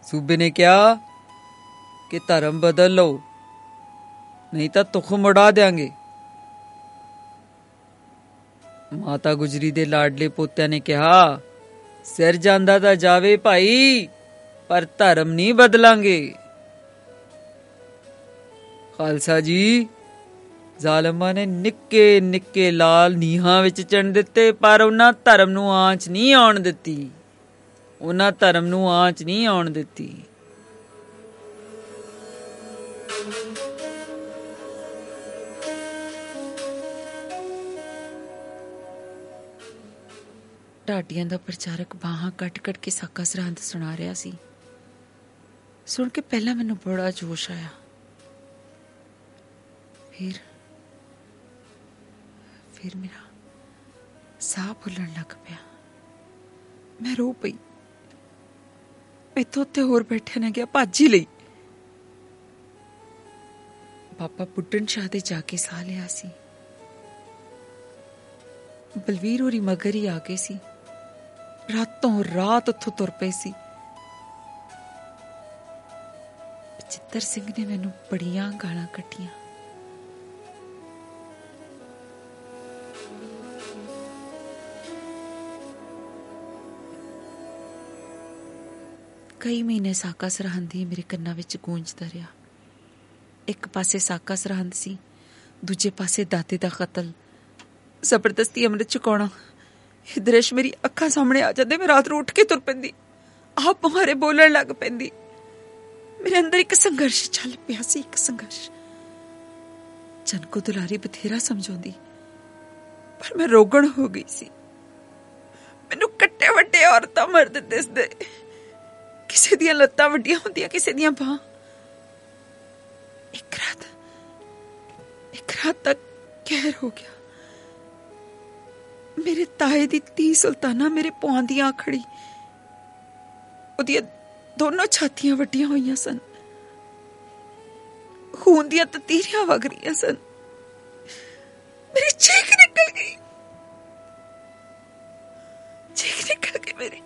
ਸੂਬੇ ਨੇ ਕਿਹਾ ਕਿ ਧਰਮ ਬਦਲ ਲਓ ਨਹੀਂ ਤਾਂ ਤੁਖਮ ਉਡਾ ਦੇਾਂਗੇ ਮਾਤਾ ਗੁਜਰੀ ਦੇ ਲਾਡਲੇ ਪੋਤਿਆਂ ਨੇ ਕਿਹਾ, ਸਿਰ ਜਾਂਦਾ ਤਾਂ ਜਾਵੇ ਭਾਈ। ਪਰ ਧਰਮ ਨਹੀਂ ਬਦਲਾਂਗੇ। ਖਾਲਸਾ ਜੀ, ਜ਼ਾਲਮਾਂ ਨੇ ਨਿੱਕੇ ਨਿੱਕੇ ਲਾਲ ਨੀਹਾਂ ਵਿੱਚ ਚਣ ਦਿੱਤੇ, ਪਰ ਉਹਨਾਂ ਧਰਮ ਨੂੰ ਆਂਚ ਨਹੀਂ ਆਉਣ ਦਿੱਤੀ। ਉਹਨਾਂ ਧਰਮ ਨੂੰ ਆਂਚ ਨਹੀਂ ਆਉਣ ਦਿੱਤੀ। ਢਾਡੀਆਂ ਦਾ ਪ੍ਰਚਾਰਕ ਬਾਹਾਂ ਕੱਟ-ਕੱਟ ਕੇ ਸਾਕਾ ਸਰਹੰਦ ਸੁਣਾ ਰਿਹਾ ਸੀ। ਸੁਣ ਕੇ ਪਹਿਲਾਂ ਮੈਨੂੰ ਬੜਾ ਜੋਸ਼ ਆਇਆ। ਫਿਰ ਫਿਰ ਮੇਰਾ ਸਾਹ ਫੁੱਲਣ ਲੱਗ ਪਿਆ। ਮੈਂ ਰੋ ਪਈ। ਮੈਥੋਂ ਉੱਤੇ ਹੋਰ ਬੈਠੇ ਨਾ ਗਿਆ ਭੱਜ ਹੀ ਲਈ। ਪਾਪਾ ਪੁੱਟਣ ਸ਼ਾਹ ਦੇ ਜਾ ਕੇ ਸਾਹ ਲਿਆ ਸੀ। ਬਲਵੀਰ ਹੋਰੀ ਮਗਰ ਹੀ ਆ ਗਏ ਸੀ। ਰਾਤੋਂ ਰਾਤ ਉੱਥੋਂ ਤੁਰ ਪਏ ਸੀ। ਚਿੱਤਰ ਸਿੰਘ ਨੇ ਮੈਨੂੰ ਬੜੀਆਂ ਗਾਲਾਂ ਕੱਢੀਆਂ। ਕਈ ਮਹੀਨੇ ਸਾਕਾ ਸਰਹੰਦ ਹੀ ਮੇਰੇ ਕੰਨਾਂ ਵਿੱਚ ਗੂੰਜਦਾ ਰਿਹਾ। ਇੱਕ ਪਾਸੇ ਸਾਕਾ ਸਰਹੰਦ ਸੀ, ਦੂਜੇ ਪਾਸੇ ਦਾਤੇ ਦਾ ਕਤਲ। ਜ਼ਬਰਦਸਤੀ ਅੰਮ੍ਰਿਤ ਚੁਕਾਉਣਾ ਇਹ ਦ੍ਰਿਸ਼ ਮੇਰੀ ਅੱਖਾਂ ਸਾਹਮਣੇ ਆ ਜਾਂਦੇ, ਮੈਂ ਰਾਤ ਨੂੰ ਉੱਠ ਕੇ ਤੁਰ ਪੈਂਦੀ। ਆਪ ਮੁਹਾਰੇ ਬੋਲਣ ਲੱਗ ਪੈਂਦੀ। ਮੇਰੇ ਅੰਦਰ ਇੱਕ ਸੰਘਰਸ਼ ਚੱਲ ਪਿਆ ਸੀ, ਇੱਕ ਸੰਘਰਸ਼। ਜਨ ਕੋ ਦੁਲਾਰੀ ਬਥੇਰਾ ਸਮਝਾਉਂਦੀ, ਪਰ ਮੈਂ ਰੋਗਣ ਹੋ ਗਈ ਸੀ। ਮੈਨੂੰ ਕੱਟੇ ਵੱਡੇ ਔਰਤਾਂ ਮਰਦ ਦਿਸਦੇ। ਕਿਸੇ ਦੀਆਂ ਲੱਤਾਂ ਵੱਡੀਆਂ ਹੁੰਦੀਆਂ, ਕਿਸੇ ਦੀਆਂ ਬਾਹਾਂ। ਇੱਕ ਰਾਤ ਇੱਕ ਰਾਤ ਤੱਕ ਕਹਿਰ ਹੋ ਗਿਆ। ਮੇਰੇ ਤਾਏ ਦੀ ਤੀ ਸੁਲਤਾਨਾ ਮੇਰੇ ਪੁਆਂ ਦੀ ਆ ਖੜੀ ਉਹਦੀਆਂ ਦੋਨੋਂ ਛਾਤੀਆਂ ਵੱਡੀਆਂ ਹੋਈਆਂ ਸਨ। ਖੂਨ ਦੀਆਂ ਤਤੀਰੀਆਂ ਵਗ ਰਹੀਆਂ ਸਨ। ਮੇਰੀ ਚੀਖ ਨਿਕਲ ਗਈ। ਚੀਖ ਨਿਕਲ ਗਈ ਮੇਰੀ।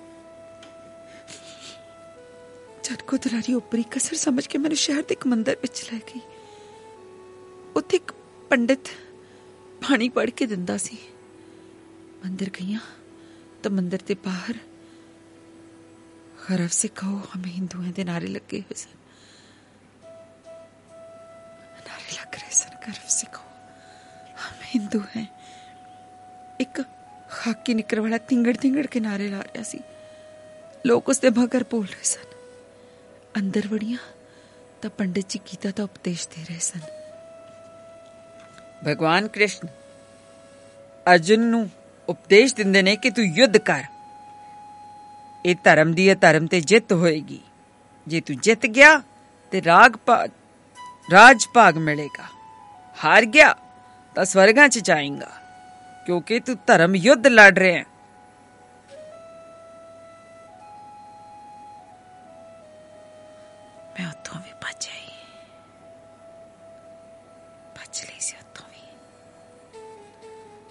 ਜਦ ਕੋ ਦਲਾਰੀ ਉਪਰੀ ਕਸਰ ਸਮਝ ਕੇ ਮੈਨੂੰ ਸ਼ਹਿਰ ਦੇ ਇੱਕ ਮੰਦਰ ਵਿੱਚ ਲੈ ਗਈ। ਉੱਥੇ ਇੱਕ ਪੰਡਿਤ ਪਾਣੀ ਪੜ ਕੇ ਦਿੰਦਾ ਸੀ। ਮੰਦਰ ਗਈਆਂ ਤਾਂ ਮੰਦਰ ਦੇ ਬਾਹਰ ਗਰਵ से कहो हमें हिंदू हैं ਦੇ ਨਾਰੇ ਲੱਗੇ ਹੋਏ ਸਨ ਨਾਰੇ ਲੱਗ ਰਹੇ ਸਨ ਗਰਵ से कहो हम हिंदू हैं ਇੱਕ ਖਾਕੀ ਨਿਕਰ ਵਾਲਾ ਤਿੰਗੜ ਤਿੰਗੜ ਕੇ ਨਾਰੇ ਲਾ ਰਿਹਾ ਸੀ ਲੋਕ ਉਸ ਦੇ ਮਗਰ ਬੋਲ ਰਹੇ ਸਨ ਅੰਦਰ ਵੜੀਆਂ ਤਾਂ ਪੰਡਿਤ ਜੀ ਗੀਤਾ ਦਾ ਉਪਦੇਸ਼ ਦੇ ਰਹੇ ਸਨ ਭਗਵਾਨ ਕ੍ਰਿਸ਼ਨ ਅਰਜੁਨ ਨੂੰ ਉਪਦੇਸ਼ ਦਿੰਦੇ ਨੇ ਕਿ ਤੂੰ ਯੁੱਧ ਕਰ ਇਹ ਧਰਮ ਦੀ ਹੈ, ਧਰਮ ਤੇ ਜਿੱਤ ਹੋਏਗੀ। ਜੇ ਤੂੰ ਜਿੱਤ ਗਿਆ, ਤੇ ਰਾਗ ਭਾਗ ਰਾਜ ਭਾਗ ਮਿਲੇਗਾ। ਹਾਰ ਗਿਆ, ਤਾਂ ਸਵਰਗਾਂ 'ਚ ਜਾਏਗਾ, ਕਿਉਂਕਿ ਤੂੰ ਧਰਮ ਯੁੱਧ ਲੜ ਰਿਹਾ ਹੈ। ਮੈਂ ਉੱਥੋਂ ਵੀ ਭੱਜ ਆਈ। ਭੱਜ ਲਈ ਸੀ ਉੱਥੋਂ ਵੀ।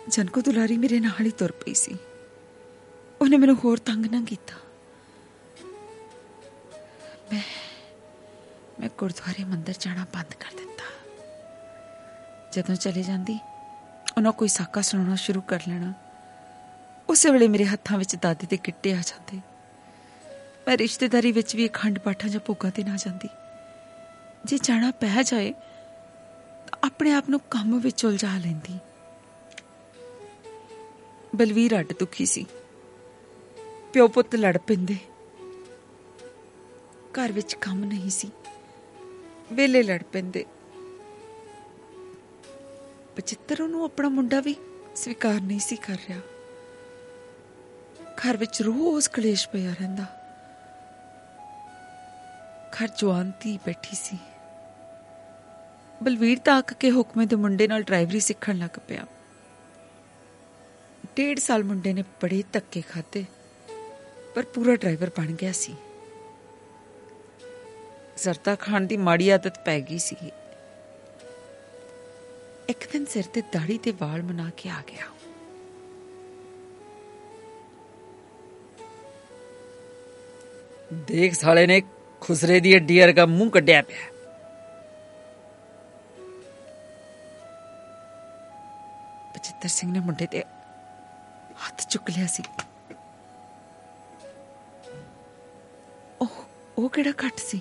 ਜਨਕੋ ਦੁਲਾਰੀ ਮੇਰੇ ਨਾਲ ਹੀ ਤੁਰ ਪਈ ਸੀ। ਉਹਨੇ ਮੈਨੂੰ ਹੋਰ ਤੰਗ ਨਾ ਕੀਤਾ। ਮੈਂ ਮੈਂ ਗੁਰਦੁਆਰੇ ਮੰਦਰ ਜਾਣਾ ਬੰਦ ਕਰ ਦਿੱਤਾ। ਜਦੋਂ ਚਲੇ ਜਾਂਦੀ, ਉਹਨਾਂ ਕੋਈ ਸਾਕਾ ਸੁਣਾਉਣਾ ਸ਼ੁਰੂ ਕਰ ਲੈਣਾ। ਉਸੇ ਵੇਲੇ ਮੇਰੇ ਹੱਥਾਂ ਵਿੱਚ ਦਾਦੀ ਦੇ ਗਿੱਟੇ ਆ ਜਾਂਦੇ। ਮੈਂ ਰਿਸ਼ਤੇਦਾਰੀ ਵਿੱਚ ਵੀ ਅਖੰਡ ਪਾਠਾਂ ਜਾਂ ਭੋਗਾਂ ਤੇ ਨਾ ਜਾਂਦੀ। ਜੇ ਜਾਣਾ ਪੈ ਜਾਏ, ਤਾਂ ਆਪਣੇ ਆਪ ਨੂੰ ਕੰਮ ਵਿੱਚ ਉਲਝਾ ਲੈਂਦੀ। ਬਲਵੀਰ ਅੱਡ ਦੁਖੀ ਸੀ। ਪਿਓ ਪੁੱਤ ਲੜ ਪੈਂਦੇ। ਘਰ ਵਿੱਚ ਕੰਮ ਨਹੀਂ ਸੀ। ਵੇਲੇ ਲੜ ਪੈਂਦੇ। ਬਚਿੱਤਰ ਉਹਨੂੰ ਆਪਣਾ ਮੁੰਡਾ ਵੀ ਸਵੀਕਾਰ ਨਹੀਂ ਸੀ ਕਰ ਰਿਹਾ। ਘਰ ਵਿੱਚ ਰੋਜ਼ ਕਲੇਸ਼ ਪਿਆ ਰਹਿੰਦਾ। ਘਰ ਜਵਾਨ ਧੀ ਬੈਠੀ ਸੀ। ਬਲਵੀਰ ਤਾਂ ਅੱਕ ਕੇ ਹੁਕਮੇ ਦੇ ਮੁੰਡੇ ਨਾਲ ਡਰਾਈਵਰੀ ਸਿੱਖਣ ਲੱਗ ਪਿਆ। ਡੇਢ ਸਾਲ ਮੁੰਡੇ ਨੇ ਬੜੇ ਧੱਕੇ ਖਾਦੇ ਪਰ ਪੂਰਾ ਡਰਾਈਵਰ ਬਣ ਗਿਆ ਸੀ। ਜ਼ਰਦਾ ਖਾਨ ਦੀ ਮਾੜੀ ਆਦਤ ਪੈ ਗਈ ਸੀ। ਇੱਕ ਦਿਨ ਸਿਰ ਤੇ ਦਾੜੀ ਤੇ ਵਾਲ ਮਨਾ ਕੇ ਆ ਗਿਆ। ਦੇਖ ਸਾਲੇ ਨੇ, ਖੁਸਰੇ ਦੀ ਹੱਡੀ ਵਰਗਾ ਮੂੰਹ ਕੱਢਿਆ ਪਿਆ। ਬਚਿੱਤਰ ਸਿੰਘ ਨੇ ਮੁੰਡੇ ਤੇ ਹੱਥ ਚੁੱਕ ਲਿਆ ਸੀ। ਉਹ ਉਹ ਕਿਹੜਾ ਘੱਟ ਸੀ?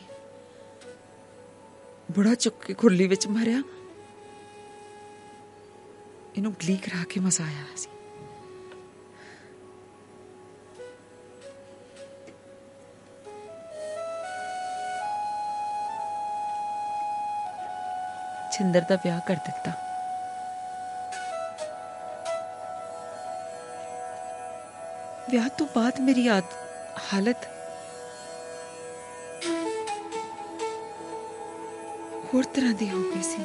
ਬੜਾ ਚੁੱਕ ਕੇ ਖੁਰਲੀ ਵਿੱਚ ਮਾਰਿਆ। ਇਹਨੂੰ ਗਲੀ ਕਰਾ ਕੇ ਮਜ਼ਾ ਆਇਆ ਸੀ। ਛਿੰਦਰ ਦਾ ਵਿਆਹ ਕਰ ਦਿੱਤਾ। ਵਿਆਹ ਤੋਂ ਬਾਅਦ ਮੇਰੀ ਆਦ, ਹਾਲਤ ਹੋਰ ਤਰ੍ਹਾਂ ਦੀ ਹੋ ਗਈ ਸੀ।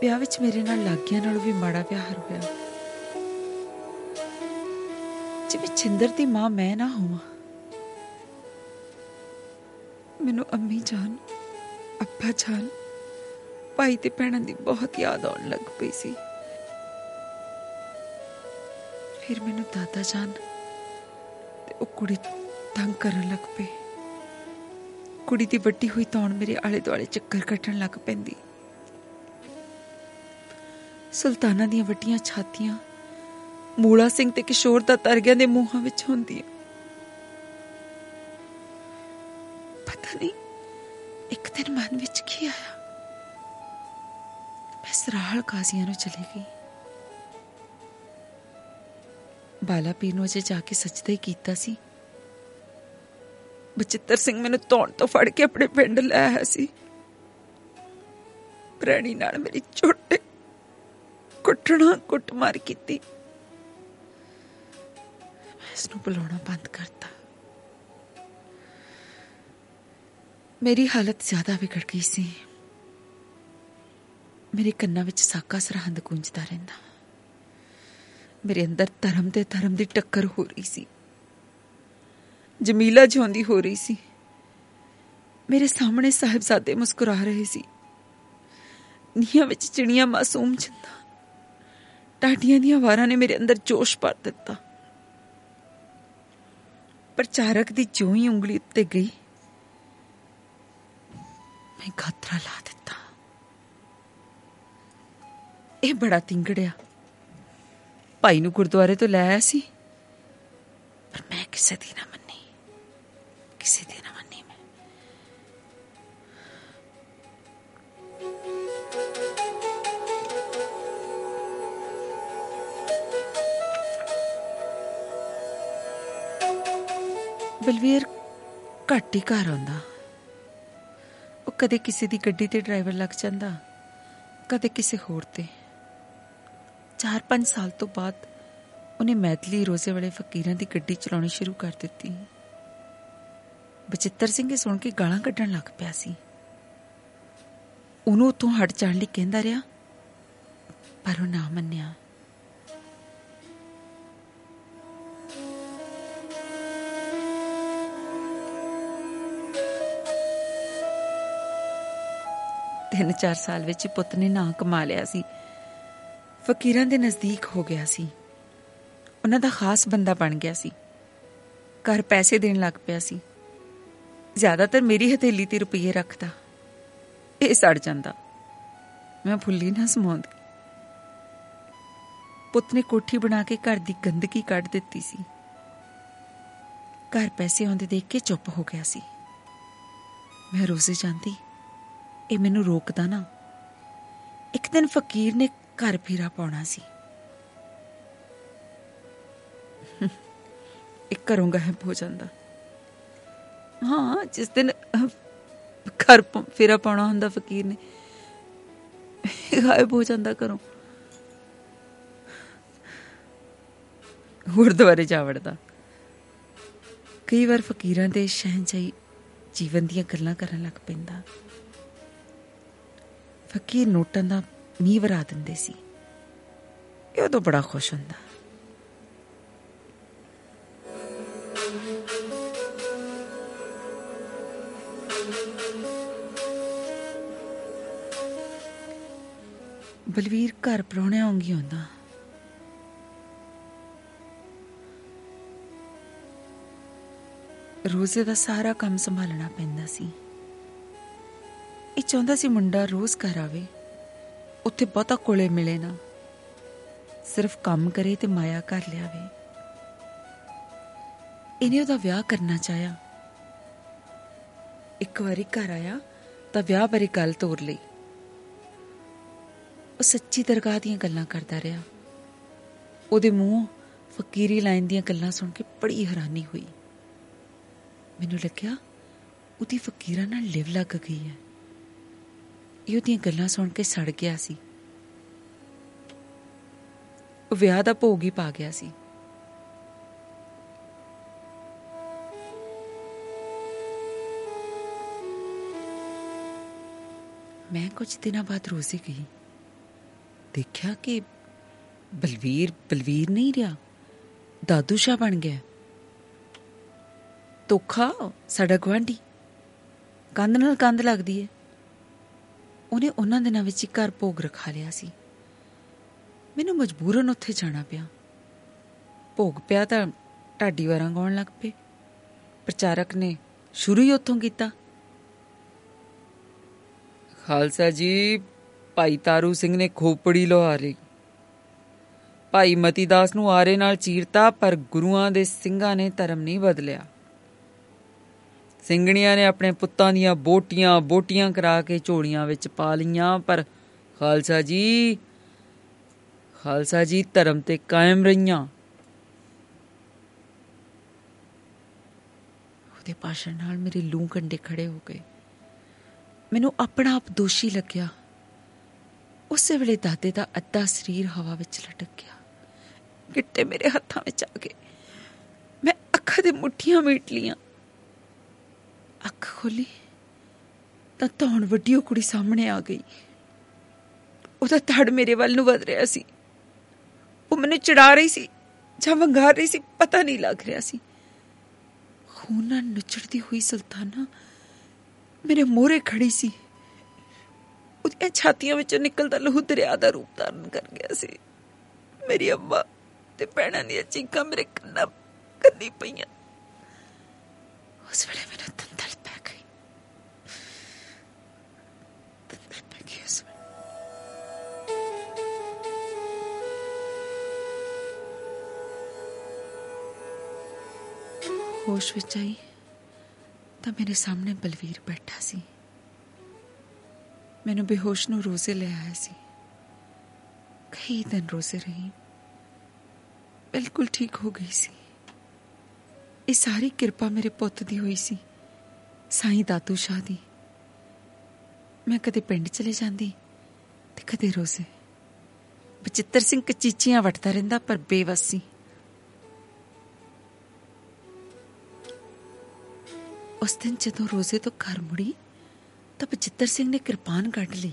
ਵਿਆਹ ਵਿੱਚ ਮੇਰੇ ਨਾਲ ਲਾਗਿਆਂ ਨਾਲੋਂ ਵੀ ਮਾੜਾ ਵਿਹਾਰ ਹੋਇਆ। ਜਿਵੇਂ ਛਿੰਦਰ ਦੀ ਮਾਂ ਮੈਂ ਨਾ ਹੋਵਾਂ। ਮੈਨੂੰ ਅੰਮੀ ਜਾਨ ਅੱਪਾ ਜਾਨ, ਭਾਈ ਤੇ ਭੈਣਾਂ ਦੀ ਬਹੁਤ ਯਾਦ ਆਉਣ ਲੱਗ ਪਈ ਸੀ। ਫਿਰ ਮੈਨੂੰ ਦਾਦਾ ਜਾਨ ਤੇ ਉਹ ਕੁੜੀ ਤੰਗ ਕਰਨ ਲੱਗ ਪਈ ਕੁੜੀ ਦੀ ਵੱਡੀ ਹੋਈ ਤੌਣ ਮੇਰੇ ਆਲੇ ਦੁਆਲੇ ਚੱਕਰ ਕੱਟਣ ਲੱਗ ਪੈਂਦੀ। ਸੁਲਤਾਨਾ ਦੀਆਂ ਵੱਡੀਆਂ ਛਾਤੀਆਂ ਮੂਲਾ ਸਿੰਘ ਤੇ ਕਿਸ਼ੋਰ ਦਾ ਤਰਗਿਆਂ ਦੇ ਮੂੰਹਾਂ ਵਿੱਚ ਹੁੰਦੀਆਂ। ਪਤਾ ਨਹੀਂ ਇੱਕ ਦਿਨ ਮਨ ਵਿੱਚ ਕੀ ਆਇਆ। ਮੈਂ ਸਰਾਹਲ ਕਾਜ਼ੀਆਂ ਨੂੰ ਚਲੀ ਗਈ। ਬਾਲਾ ਪੀਰ ਨੂੰ ਅਜੇ ਜਾ ਕੇ ਸਜਦਾ ਹੀ ਕੀਤਾ ਸੀ। ਬਚਿੱਤਰ ਸਿੰਘ ਮੈਨੂੰ ਧੌਣ ਤੋਂ ਫੜ ਕੇ ਆਪਣੇ ਪਿੰਡ ਲੈ ਆਇਆ ਸੀ। ਪ੍ਰਣੀ ਨਾਲ ਮੇਰੀ ਛੋਟੇ ਕੁੱਟਣਾ, ਕੁੱਟਮਾਰ ਕੀਤੀ। ਮੈਂ ਇਸ ਨੂੰ ਬੁਲਾਉਣਾ ਬੰਦ ਕਰਤਾ। ਮੇਰੀ ਹਾਲਤ ਜ਼ਿਆਦਾ ਵਿਗੜ ਗਈ ਸੀ। ਮੇਰੇ ਕੰਨਾਂ ਵਿੱਚ ਸਾਕਾ ਸਰਹੰਦ ਗੂੰਜਦਾ ਰਹਿੰਦਾ। ਮੇਰੇ ਅੰਦਰ ਧਰਮ ਤੇ ਧਰਮ ਦੀ ਟੱਕਰ ਹੋ ਰਹੀ ਸੀ। ਜਮੀਲਾ ਜਿਉਂਦੀ ਹੋ ਰਹੀ ਸੀ। ਮੇਰੇ ਸਾਹਮਣੇ ਸਾਹਿਬਜ਼ਾਦੇ ਮੁਸਕਰਾ ਰਹੇ ਸੀ। ਨੀਹਾਂ ਵਿੱਚ ਚਿੜੀਆਂ ਮਾਸੂਮ ਜਿੰਦਾ। ਟਾਟੀਆਂ ਦੀਆਂ ਵਾਰਾਂ ਨੇ ਮੇਰੇ ਅੰਦਰ ਜੋਸ਼ ਭਰ ਦਿੱਤਾ। ਪ੍ਰਚਾਰਕ ਦੀ ਜਿਉਂ ਹੀ ਉਂਗਲੀ ਉੱਤੇ ਗਈ। ਮੈਂ ਗਾਤਰਾ ਲਾ ਦਿੱਤਾ। ਇਹ ਬੜਾ ਤਿੰਗੜਿਆ। ਭਾਈ ਨੂੰ ਗੁਰਦੁਆਰੇ ਤੋਂ ਲੈ ਆਇਆ ਸੀ। ਪਰ ਮੈਂ ਕਿਸੇ ਦੀ ਨਾ ਮੰਨੀ। ਕਿਸੇ ਦੀ ਨਾ ਮੰਨੀ ਮੈਂ। ਬਲਵੀਰ ਘੱਟ ਹੀ ਘਰ ਆਉਂਦਾ। ਉਹ ਕਦੇ ਕਿਸੇ ਦੀ ਗੱਡੀ ਤੇ ਡਰਾਈਵਰ ਲੱਗ ਜਾਂਦਾ, ਕਦੇ ਕਿਸੇ ਹੋਰ ਤੇ। 4-5 ਸਾਲ ਤੋਂ ਬਾਅਦ ਉਹਨੇ ਮੈਥਲੀ ਰੋਜ਼ੇ ਵਾਲੇ ਫਕੀਰਾਂ ਦੀ ਗੱਡੀ ਚਲਾਉਣੀ ਸ਼ੁਰੂ ਕਰ ਦਿੱਤੀ। ਬਚਿੱਤਰ ਸਿੰਘ ਇਹ ਸੁਣ ਕੇ ਗਾਲਾਂ ਕੱਢਣ ਲੱਗ ਪਿਆ ਸੀ। ਉਹਨੂੰ ਤੋਂ ਹਟ ਜਾਣ ਲਈ ਕਹਿੰਦਾ ਰਿਹਾ, ਪਰ ਉਹ ਨਾ ਮੰਨਿਆ। ਤਿੰਨ ਚਾਰ ਸਾਲ ਵਿੱਚ ਹੀ ਪੁੱਤ ਨੇ ਨਾਂ ਕਮਾ ਲਿਆ ਸੀ। ਫਕੀਰਾਂ ਦੇ ਨਜ਼ਦੀਕ ਹੋ ਗਿਆ ਸੀ। ਉਹਨਾਂ ਦਾ ਖਾਸ ਬੰਦਾ ਬਣ ਗਿਆ ਸੀ। ਘਰ ਪੈਸੇ ਦੇਣ ਲੱਗ ਪਿਆ ਸੀ। ਜ਼ਿਆਦਾਤਰ ਮੇਰੀ ਹਥੇਲੀ ਤੇ ਰੁਪਏ ਰੱਖਦਾ। ਇਹ ਸੜ ਜਾਂਦਾ। ਮੈਂ ਫੁੱਲੀ ਨਾ ਸਮਾਉਂਦੀ। ਪੁੱਤ ਨੇ ਕੋਠੀ ਬਣਾ ਕੇ ਘਰ ਦੀ ਗੰਦਗੀ ਕੱਢ ਦਿੱਤੀ ਸੀ। ਘਰ ਪੈਸੇ ਆਉਂਦੇ ਦੇਖ ਕੇ ਚੁੱਪ ਹੋ ਗਿਆ ਸੀ। ਮੈਂ ਰੋਜ਼ੇ ਜਾਂਦੀ। ਇਹ ਮੈਨੂੰ ਰੋਕਦਾ ਨਾ। ਇੱਕ ਦਿਨ ਫਕੀਰ ਨੇ ਘਰ ਫੇਰਾ ਪਾਉਣਾ ਸੀ। ਇੱਕ ਘਰੋਂ ਗਾਇਬ ਹੋ ਜਾਂਦਾ। ਹਾਂ ਜਿਸ ਦਿਨ ਅਹ, ਘਰ ਪ- ਫੇਰਾ ਪਾਉਣਾ ਹੁੰਦਾ ਫਕੀਰ ਨੇ ਗਾਇਬ ਹੋ ਜਾਂਦਾ ਘਰੋਂ। ਗੁਰਦੁਆਰੇ ਜਾ ਵੜਦਾ। ਕਈ ਵਾਰ ਫਕੀਰਾਂ ਦੇ ਸ਼ਹਿਨशाही ਜੀਵਨ ਦੀਆਂ ਗੱਲਾਂ ਕਰਨ ਲੱਗ ਪੈਂਦਾ। ਫਕੀਰ ਨੋਟਾਂ ਦਾ ਮੀਂਹ ਵਰਾ ਦਿੰਦੇ ਸੀ ਇਹ ਉਦੋਂ ਬੜਾ ਖੁਸ਼ ਹੁੰਦਾ ਬਲਵੀਰ ਘਰ ਪ੍ਰਾਹੁਣਿਆਂ ਆਉਂਗੀ ਹੁੰਦਾ ਰੋਜ਼ੇ ਦਾ ਸਾਰਾ ਕੰਮ ਸੰਭਾਲਣਾ ਪੈਂਦਾ ਸੀ ਇਹ ਚਾਹੁੰਦਾ ਸੀ ਮੁੰਡਾ ਰੋਜ਼ ਘਰ ਆਵੇ ਉੱਥੇ ਬਹੁਤਾ ਕੋਲੇ ਮਿਲੇ ਨਾ। ਸਿਰਫ ਕੰਮ ਕਰੇ ਤੇ ਮਾਇਆ ਕਰ ਲਿਆਵੇ। ਇਹਨੇ ਉਹਦਾ ਵਿਆਹ ਕਰਨਾ ਚਾਹਿਆ। ਇੱਕ ਵਾਰੀ ਘਰ ਆਇਆ ਤਾਂ ਵਿਆਹ ਬਾਰੇ ਗੱਲ ਤੋਰ ਲਈ। ਉਹ ਸੱਚੀ ਦਰਗਾਹ ਦੀਆਂ ਗੱਲਾਂ ਕਰਦਾ ਰਿਹਾ। ਉਹਦੇ ਮੂੰਹ ਫਕੀਰੀ ਲਾਈਨ ਦੀਆਂ ਗੱਲਾਂ ਸੁਣ ਕੇ ਬੜੀ ਹੈਰਾਨੀ ਹੋਈ। ਮੈਨੂੰ ਲੱਗਿਆ ਉਹਦੀ ਫਕੀਰਾਂ ਨਾਲ ਲਿਵ ਲੱਗ ਗਈ ਹੈ। ਇਹ ਉਹਦੀਆਂ ਗੱਲਾਂ ਸੁਣ ਕੇ ਸੜ ਗਿਆ ਸੀ। ਉਹ ਵਿਆਹ ਦਾ ਭੋਗ ਹੀ ਪਾ ਗਿਆ ਸੀ। ਮੈਂ ਕੁਝ ਦਿਨਾਂ ਬਾਅਦ ਰੋਜ਼ੇ ਗਈ। ਦੇਖਿਆ ਕਿ ਬਲਵੀਰ ਬਲਵੀਰ ਨਹੀਂ ਰਿਹਾ। ਦਾਦੂ ਸ਼ਾ ਬਣ ਗਿਆ। ਤੋਖਾ ਸਾਡਾ ਗਵਾਂਢੀ ਕੰਧ ਨਾਲ ਕੰਧ ਲੱਗਦੀ ਹੈ ਉਹਨੇ ਉਹਨਾਂ ਦਿਨਾਂ ਵਿੱਚ ਹੀ ਘਰ ਭੋਗ ਰਖਾ ਲਿਆ ਸੀ। ਮੈਨੂੰ ਮਜਬੂਰਨ ਉੱਥੇ ਜਾਣਾ ਪਿਆ। ਭੋਗ ਪਿਆ ਤਾਂ ਢਾਡੀ ਵਾਰਾਂ ਗਾਉਣ ਲੱਗ ਪਏ। ਪ੍ਰਚਾਰਕ ਨੇ ਸ਼ੁਰੂ ਹੀ ਉੱਥੋਂ ਕੀਤਾ। ਖਾਲਸਾ ਜੀ, ਭਾਈ ਤਾਰੂ ਸਿੰਘ ਨੇ ਖੋਪੜੀ ਲਵਾ ਲਈ। ਭਾਈ ਮਤੀਦਾਸ ਨੂੰ ਆਰੇ ਨਾਲ ਚੀਰਤਾ, ਪਰ ਗੁਰੂਆਂ ਦੇ ਸਿੰਘਾਂ ਨੇ ਧਰਮ ਨਹੀਂ ਬਦਲਿਆ। ਸਿੰਘਣੀਆਂ ਨੇ ਆਪਣੇ ਪੁੱਤਾਂ ਦੀਆਂ ਬੋਟੀਆਂ ਬੋਟੀਆਂ ਕਰਾ ਕੇ ਝੋਲੀਆਂ ਵਿੱਚ ਪਾ ਲਈਆਂ। ਪਰ ਖਾਲਸਾ ਜੀ ਖਾਲਸਾ ਜੀ ਧਰਮ ਤੇ ਕਾਇਮ ਰਹੀਆਂ। ਉਹਦੇ ਭਾਸ਼ਣ ਨਾਲ ਮੇਰੇ ਲੂ ਕੰਡੇ ਖੜੇ ਹੋ ਗਏ। ਮੈਨੂੰ ਆਪਣਾ ਆਪ ਦੋਸ਼ੀ ਲੱਗਿਆ। ਉਸੇ ਵੇਲੇ ਦਾਦੇ ਦਾ ਅੱਧਾ ਸਰੀਰ ਹਵਾ ਵਿੱਚ ਲਟਕ ਗਿਆ। ਗਿੱਟੇ ਮੇਰੇ ਹੱਥਾਂ ਵਿੱਚ ਆ ਗਏ। ਮੈਂ ਅੱਖਾਂ ਦੇ ਮੁੱਠੀਆਂ ਮੀਟ ਲੀਆਂ ਅੱਖ ਖੋਲੀ ਤਾਂ ਧੌਣ ਵੱਡੀ ਉਹ ਕੁੜੀ ਸਾਹਮਣੇ ਆ ਗਈ। ਉਹਦਾ ਧੜ ਮੇਰੇ ਵੱਲ ਨੂੰ ਵਧ ਰਿਹਾ ਸੀ। ਉਹ ਮੈਨੂੰ ਚੜਾ ਰਹੀ ਸੀ ਜਾਂ ਵੰਗਾ ਰਹੀ ਸੀ, ਪਤਾ ਨਹੀਂ ਲੱਗ ਰਿਹਾ ਸੀ। ਖੂਨ ਨਾਲ ਨੁਚੜਦੀ ਹੋਈ ਸੁਲਤਾਨਾ ਮੇਰੇ ਮੋਹਰੇ ਖੜੀ ਸੀ। ਉਹਦੀਆਂ ਛਾਤੀਆਂ ਵਿੱਚੋਂ ਨਿਕਲਦਾ ਲਹੂ ਦਰਿਆ ਦਾ ਰੂਪ ਧਾਰਨ ਕਰ ਗਿਆ ਸੀ। ਮੇਰੀ ਅੰਮਾ ਤੇ ਭੈਣਾਂ ਦੀਆਂ ਚੀਕਾਂ ਮੇਰੇ ਕੰਨਾਂ ਕੰਨੀ ਪਈਆਂ। ਉਸ ਵੇਲੇ ਮੈਨੂੰ ਹੋਸ਼ ਵਿੱਚ ਆਈ ਤਾਂ ਮੇਰੇ ਸਾਹਮਣੇ ਬਲਵੀਰ ਬੈਠਾ ਸੀ। ਮੈਨੂੰ ਬੇਹੋਸ਼ ਨੂੰ ਰੋਜ਼ੇ ਲੈ ਆਇਆ ਸੀ। ਕਈ ਦਿਨ ਰੋਜ਼ੇ ਰਹੀ। ਬਿਲਕੁਲ ਠੀਕ ਹੋ ਗਈ ਸੀ। ਇਹ ਸਾਰੀ ਕਿਰਪਾ ਮੇਰੇ ਪੁੱਤ ਦੀ ਹੋਈ ਸੀ। ਸਾਈਂ ਦਾਤੂ ਸ਼ਾਹ ਦੀ। ਮੈਂ ਕਦੇ ਪਿੰਡ ਚਲੇ ਜਾਂਦੀ ਤੇ ਕਦੇ ਰੋਜ਼ੇ। ਬਚਿੱਤਰ ਸਿੰਘ ਕਚੀਚੀਆਂ ਵਟਦਾ ਰਹਿੰਦਾ ਪਰ ਬੇਵਸ। ਉਸ ਦਿਨ ਜਦੋਂ ਰੋਜ਼ੇ ਤੋਂ ਘਰ ਮੁੜੀ ਤਾਂ ਬਚਿੱਤਰ ਸਿੰਘ ਨੇ ਕਿਰਪਾਨ ਕੱਢ ਲਈ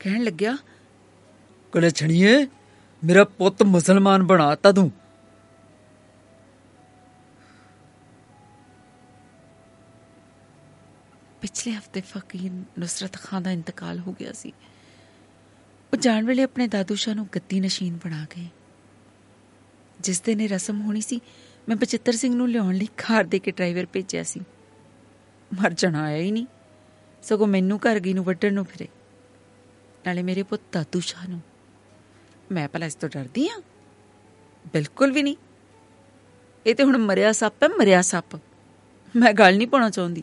ਕਹਿਣ ਲੱਗਿਆ ਕਲੇ ਛਣੀਏ ਮੇਰਾ ਪੁੱਤ ਮੁਸਲਮਾਨ ਬਣਾਤਾ ਤੂੰ ਪਿਛਲੇ ਹਫ਼ਤੇ ਫਕੀਰ ਨੁਸਰਤ ਖਾਨ ਦਾ ਇੰਤਕਾਲ ਹੋ ਗਿਆ ਸੀ ਉਹ ਜਾਣ ਵੇਲੇ ਆਪਣੇ ਦਾਦੂ ਸ਼ਾਹ ਨੂੰ ਗੱਦੀ ਨਸ਼ੀਨ ਬਣਾ ਗਏ ਜਿਸ ਦਿਨ ਇਹ ਰਸਮ ਹੋਣੀ ਸੀ ਮੈਂ ਬਚਿੱਤਰ ਸਿੰਘ ਨੂੰ ਲਿਆਉਣ ਲਈ ਕਾਰ ਦੇ ਕੇ ਡਰਾਈਵਰ ਭੇਜਿਆ ਸੀ ਮਰ ਜਾਣਾ ਆਇਆ ਹੀ ਨਹੀਂ। ਸਗੋਂ ਮੈਨੂੰ ਘਰ ਗਈ ਨੂੰ ਵੱਢਣ ਨੂੰ ਫਿਰੇ। ਨਾਲੇ ਮੇਰੇ ਪੁੱਤ ਦਾਦੂ ਸ਼ਾਹ ਨੂੰ। ਮੈਂ ਭਲਾ ਇਸ ਤੋਂ ਡਰਦੀ ਆ? ਬਿਲਕੁਲ ਵੀ ਨਹੀਂ। ਇਹ ਤੇ ਹੁਣ ਮਰਿਆ ਸੱਪ ਹੈ, ਮਰਿਆ ਸੱਪ। ਮੈਂ ਗੱਲ ਨਹੀਂ ਪਾਉਣਾ ਚਾਹੁੰਦੀ।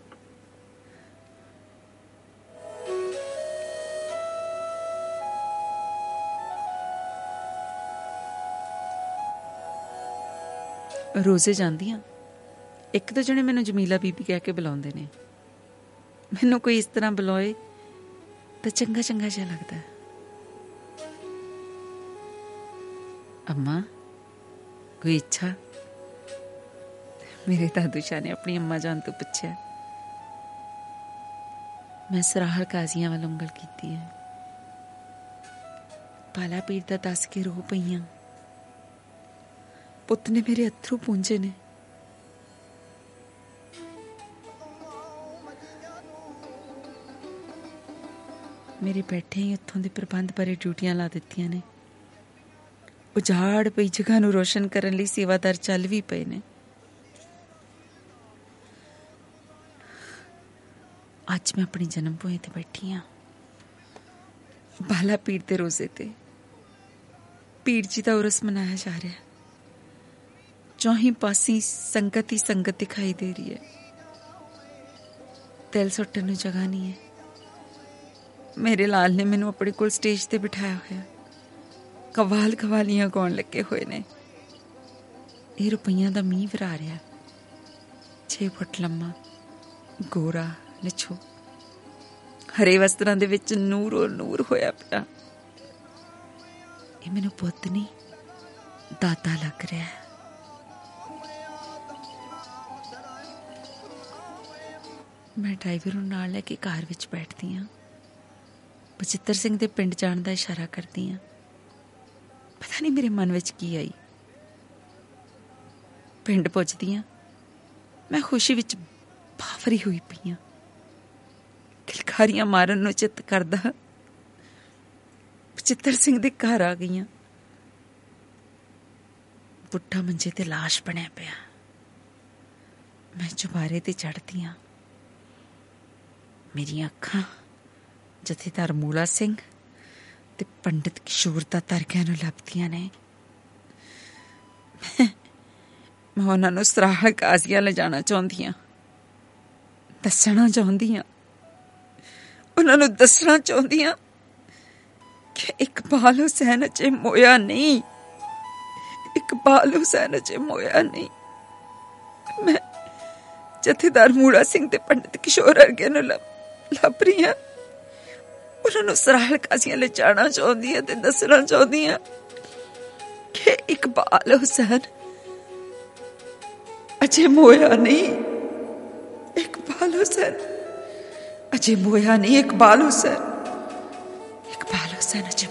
ਰੋਜ਼ੇ ਜਾਂਦੀਆਂ ਇੱਕ ਦੋ ਜਣੇ ਮੈਨੂੰ ਜਮੀਲਾ ਬੀਬੀ ਕਹਿ ਕੇ ਬੁਲਾਉਂਦੇ ਨੇ, ਮੈਨੂੰ ਕੋਈ ਇਸ ਤਰ੍ਹਾਂ ਬੁਲਾਏ ਤਾਂ ਚੰਗਾ ਚੰਗਾ ਜਿਹਾ ਲੱਗਦਾ। ਹੈ। ਅੰਮਾ, ਕੋਈ ਇੱਛਾ? ਮੇਰੇ ਦਾਦੂ ਸ਼ਾਹ ਨੇ ਆਪਣੀ ਅੰਮਾ ਜਾਨ ਤੋਂ ਪੁੱਛਿਆ। ਮੈਂ ਸਰਾਹਰ ਕਾਜ਼ੀਆਂ ਵੱਲ ਉਂਗਲ ਕੀਤੀ ਹੈ। ਪਾਲਾ ਪੀਰ ਦਾ ਦੱਸ ਕੇ ਰੋ ਪਈਆਂ ਪੁੱਤ ਨੇ ਮੇਰੇ ਅਥਰੂ ਪੂੰਝੇ ਨੇ। ਮੇਰੇ ਬੈਠੇ ਹੀ ਉੱਥੋਂ ਦੇ ਪ੍ਰਬੰਧ ਬਾਰੇ ਡਿਊਟੀਆਂ ਲਾ ਦਿੱਤੀਆਂ ਨੇ। ਉਜਾੜ ਪਈ ਜਗ੍ਹਾ ਨੂੰ ਰੋਸ਼ਨ ਕਰਨ ਲਈ ਸੇਵਾਦਾਰ ਚੱਲ ਵੀ ਪਏ ਨੇ। ਅੱਜ ਮੈਂ ਆਪਣੀ ਜਨਮ ਭੂਮੀ ਤੇ ਬੈਠੀ ਆ ਬਾਲਾ ਪੀਰ ਦੇ ਰੋਜ਼ੇ ਤੇ। ਪੀਰ ਜੀ ਦਾ ਉਰਸ ਮਨਾਇਆ ਜਾ ਰਿਹਾ ਹੈ। ਚੌਹੀਂ ਪਾਸੀ ਸੰਗਤ ਹੀ ਸੰਗਤ ਦਿਖਾਈ ਦੇ ਰਹੀ ਹੈ। ਦਿਲ ਸੁੱਟਣ ਨੂੰ ਜਗ੍ਹਾ ਨਹੀਂ ਹੈ। ਮੇਰੇ ਲਾਲ ਨੇ ਮੈਨੂੰ ਆਪਣੇ ਕੋਲ ਸਟੇਜ ਤੇ ਬਿਠਾਇਆ ਹੋਇਆ। ਕਵਾਲ ਕਵਾਲੀਆਂ ਗਾਉਣ ਲੱਗੇ ਹੋਏ ਨੇ। ਇਹ ਰੁਪਈਆਂ ਦਾ ਮੀਂਹ ਵਰਾ ਰਿਹਾ 6 ਫੁੱਟ ਲੰਮਾ, ਗੋਰਾ, ਨਿਛੋ। ਹਰੇ ਵਸਤਰਾਂ ਦੇ ਵਿੱਚ ਨੂਰੋ ਨੂਰ ਹੋਇਆ ਪਿਆ। ਇਹ ਮੈਨੂੰ ਪੁੱਤ ਨਹੀਂ, ਦਾਤਾ ਲੱਗ ਰਿਹਾ ਹੈ। ਮੈਂ ਡਰਾਈਵਰ ਨੂੰ ਨਾਲ ਲੈ ਕੇ ਕਾਰ ਵਿੱਚ ਬੈਠਦੀ ਹਾਂ। ਬਚਿੱਤਰ ਸਿੰਘ ਦੇ ਪਿੰਡ ਜਾਣ ਦਾ ਇਸ਼ਾਰਾ ਕਰਦੀ ਹਾਂ ਪਤਾ ਨਹੀਂ ਮੇਰੇ ਮਨ ਵਿੱਚ ਕੀ ਆਈ। ਪਿੰਡ ਪਹੁੰਚਦੀਆਂ ਮੈਂ ਖੁਸ਼ੀ ਵਿੱਚ ਬਾਵਰੀ ਹੋਈ ਪਈ ਹਾਂ ਕਿਲਕਾਰੀਆਂ ਮਾਰਨ ਨੂੰ ਚਿੱਤ ਕਰਦਾ ਚਿੱਤਰ ਸਿੰਘ ਦੇ ਘਰ ਆ ਗਈਆਂ ਬੁੱਢਾ ਮੰਜੇ ਤੇ লাশ ਬਣਿਆ ਪਿਆ। ਮੈਂ ਚੁਬਾਰੇ ਤੇ ਚੜਦੀ ਹਾਂ ਮੇਰੀਆਂ ਅੱਖਾਂ ਜਥੇਦਾਰ ਮੂਲਾ ਸਿੰਘ ਤੇ ਪੰਡਿਤ ਕਿਸ਼ੋਰ ਦਾ ਤਰਕਿਆਂ ਨੂੰ ਲੱਭਦੀਆਂ ਨੇ। ਮੈਂ- ਮੈਂ ਉਹਨਾਂ ਨੂੰ ਸਰਾਹ ਕਾਜ਼ੀਆਂ ਲੈ ਜਾਣਾ ਚਾਹੁੰਦੀ ਹਾਂ ਦੱਸਣਾ ਚਾਹੁੰਦੀ ਹਾਂ ਉਹਨਾਂ ਨੂੰ ਦੱਸਣਾ ਚਾਹੁੰਦੀ ਹਾਂ ਕਿ ਇਕਬਾਲ ਹੁਸੈਨ ਅਜੇ ਮੋਇਆ ਨਹੀਂ ਇਕਬਾਲ ਹੁਸੈਨ ਅਜੇ ਮੋਇਆ ਨਹੀਂ। ਮੈਂ ਜਥੇਦਾਰ ਮੂਲਾ ਸਿੰਘ ਤੇ ਪੰਡਿਤ ਕਿਸ਼ੋਰ ਅਰਗੇ ਨੂੰ ਲੱਭ ਲੱਭ ਰਹੀ ਹਾਂ। ਉਹਨਾਂ ਨੂੰ ਸਰਾਹਲ ਕਾਜ਼ੀਆਂ ਲੈ ਜਾਣਾ ਚਾਹੁੰਦੀ ਹਾਂ ਤੇ ਦੱਸਣਾ ਚਾਹੁੰਦੀ ਹਾਂ ਕਿ ਇਕਬਾਲ ਹੁਸੈਨ ਅਜੇ ਮੋਇਆ ਨਹੀਂ ਇਕਬਾਲ ਹੁਸੈਨ ਅਜੇ ਮੋਇਆ ਨਹੀਂ। ਇਕਬਾਲ ਹੁਸੈਨ ਇਕਬਾਲ ਹੁਸੈਨ ਅਜੇ ਮੋਇਆ ਨਹੀਂ ਨਹੀਂ ਮੋਇਆ ਇਕਬਾਲ ਹੁਸੈਨ ਅਜੇ ਇਕਬਾਲ ਹੁਸੈਨ ਅਜੇ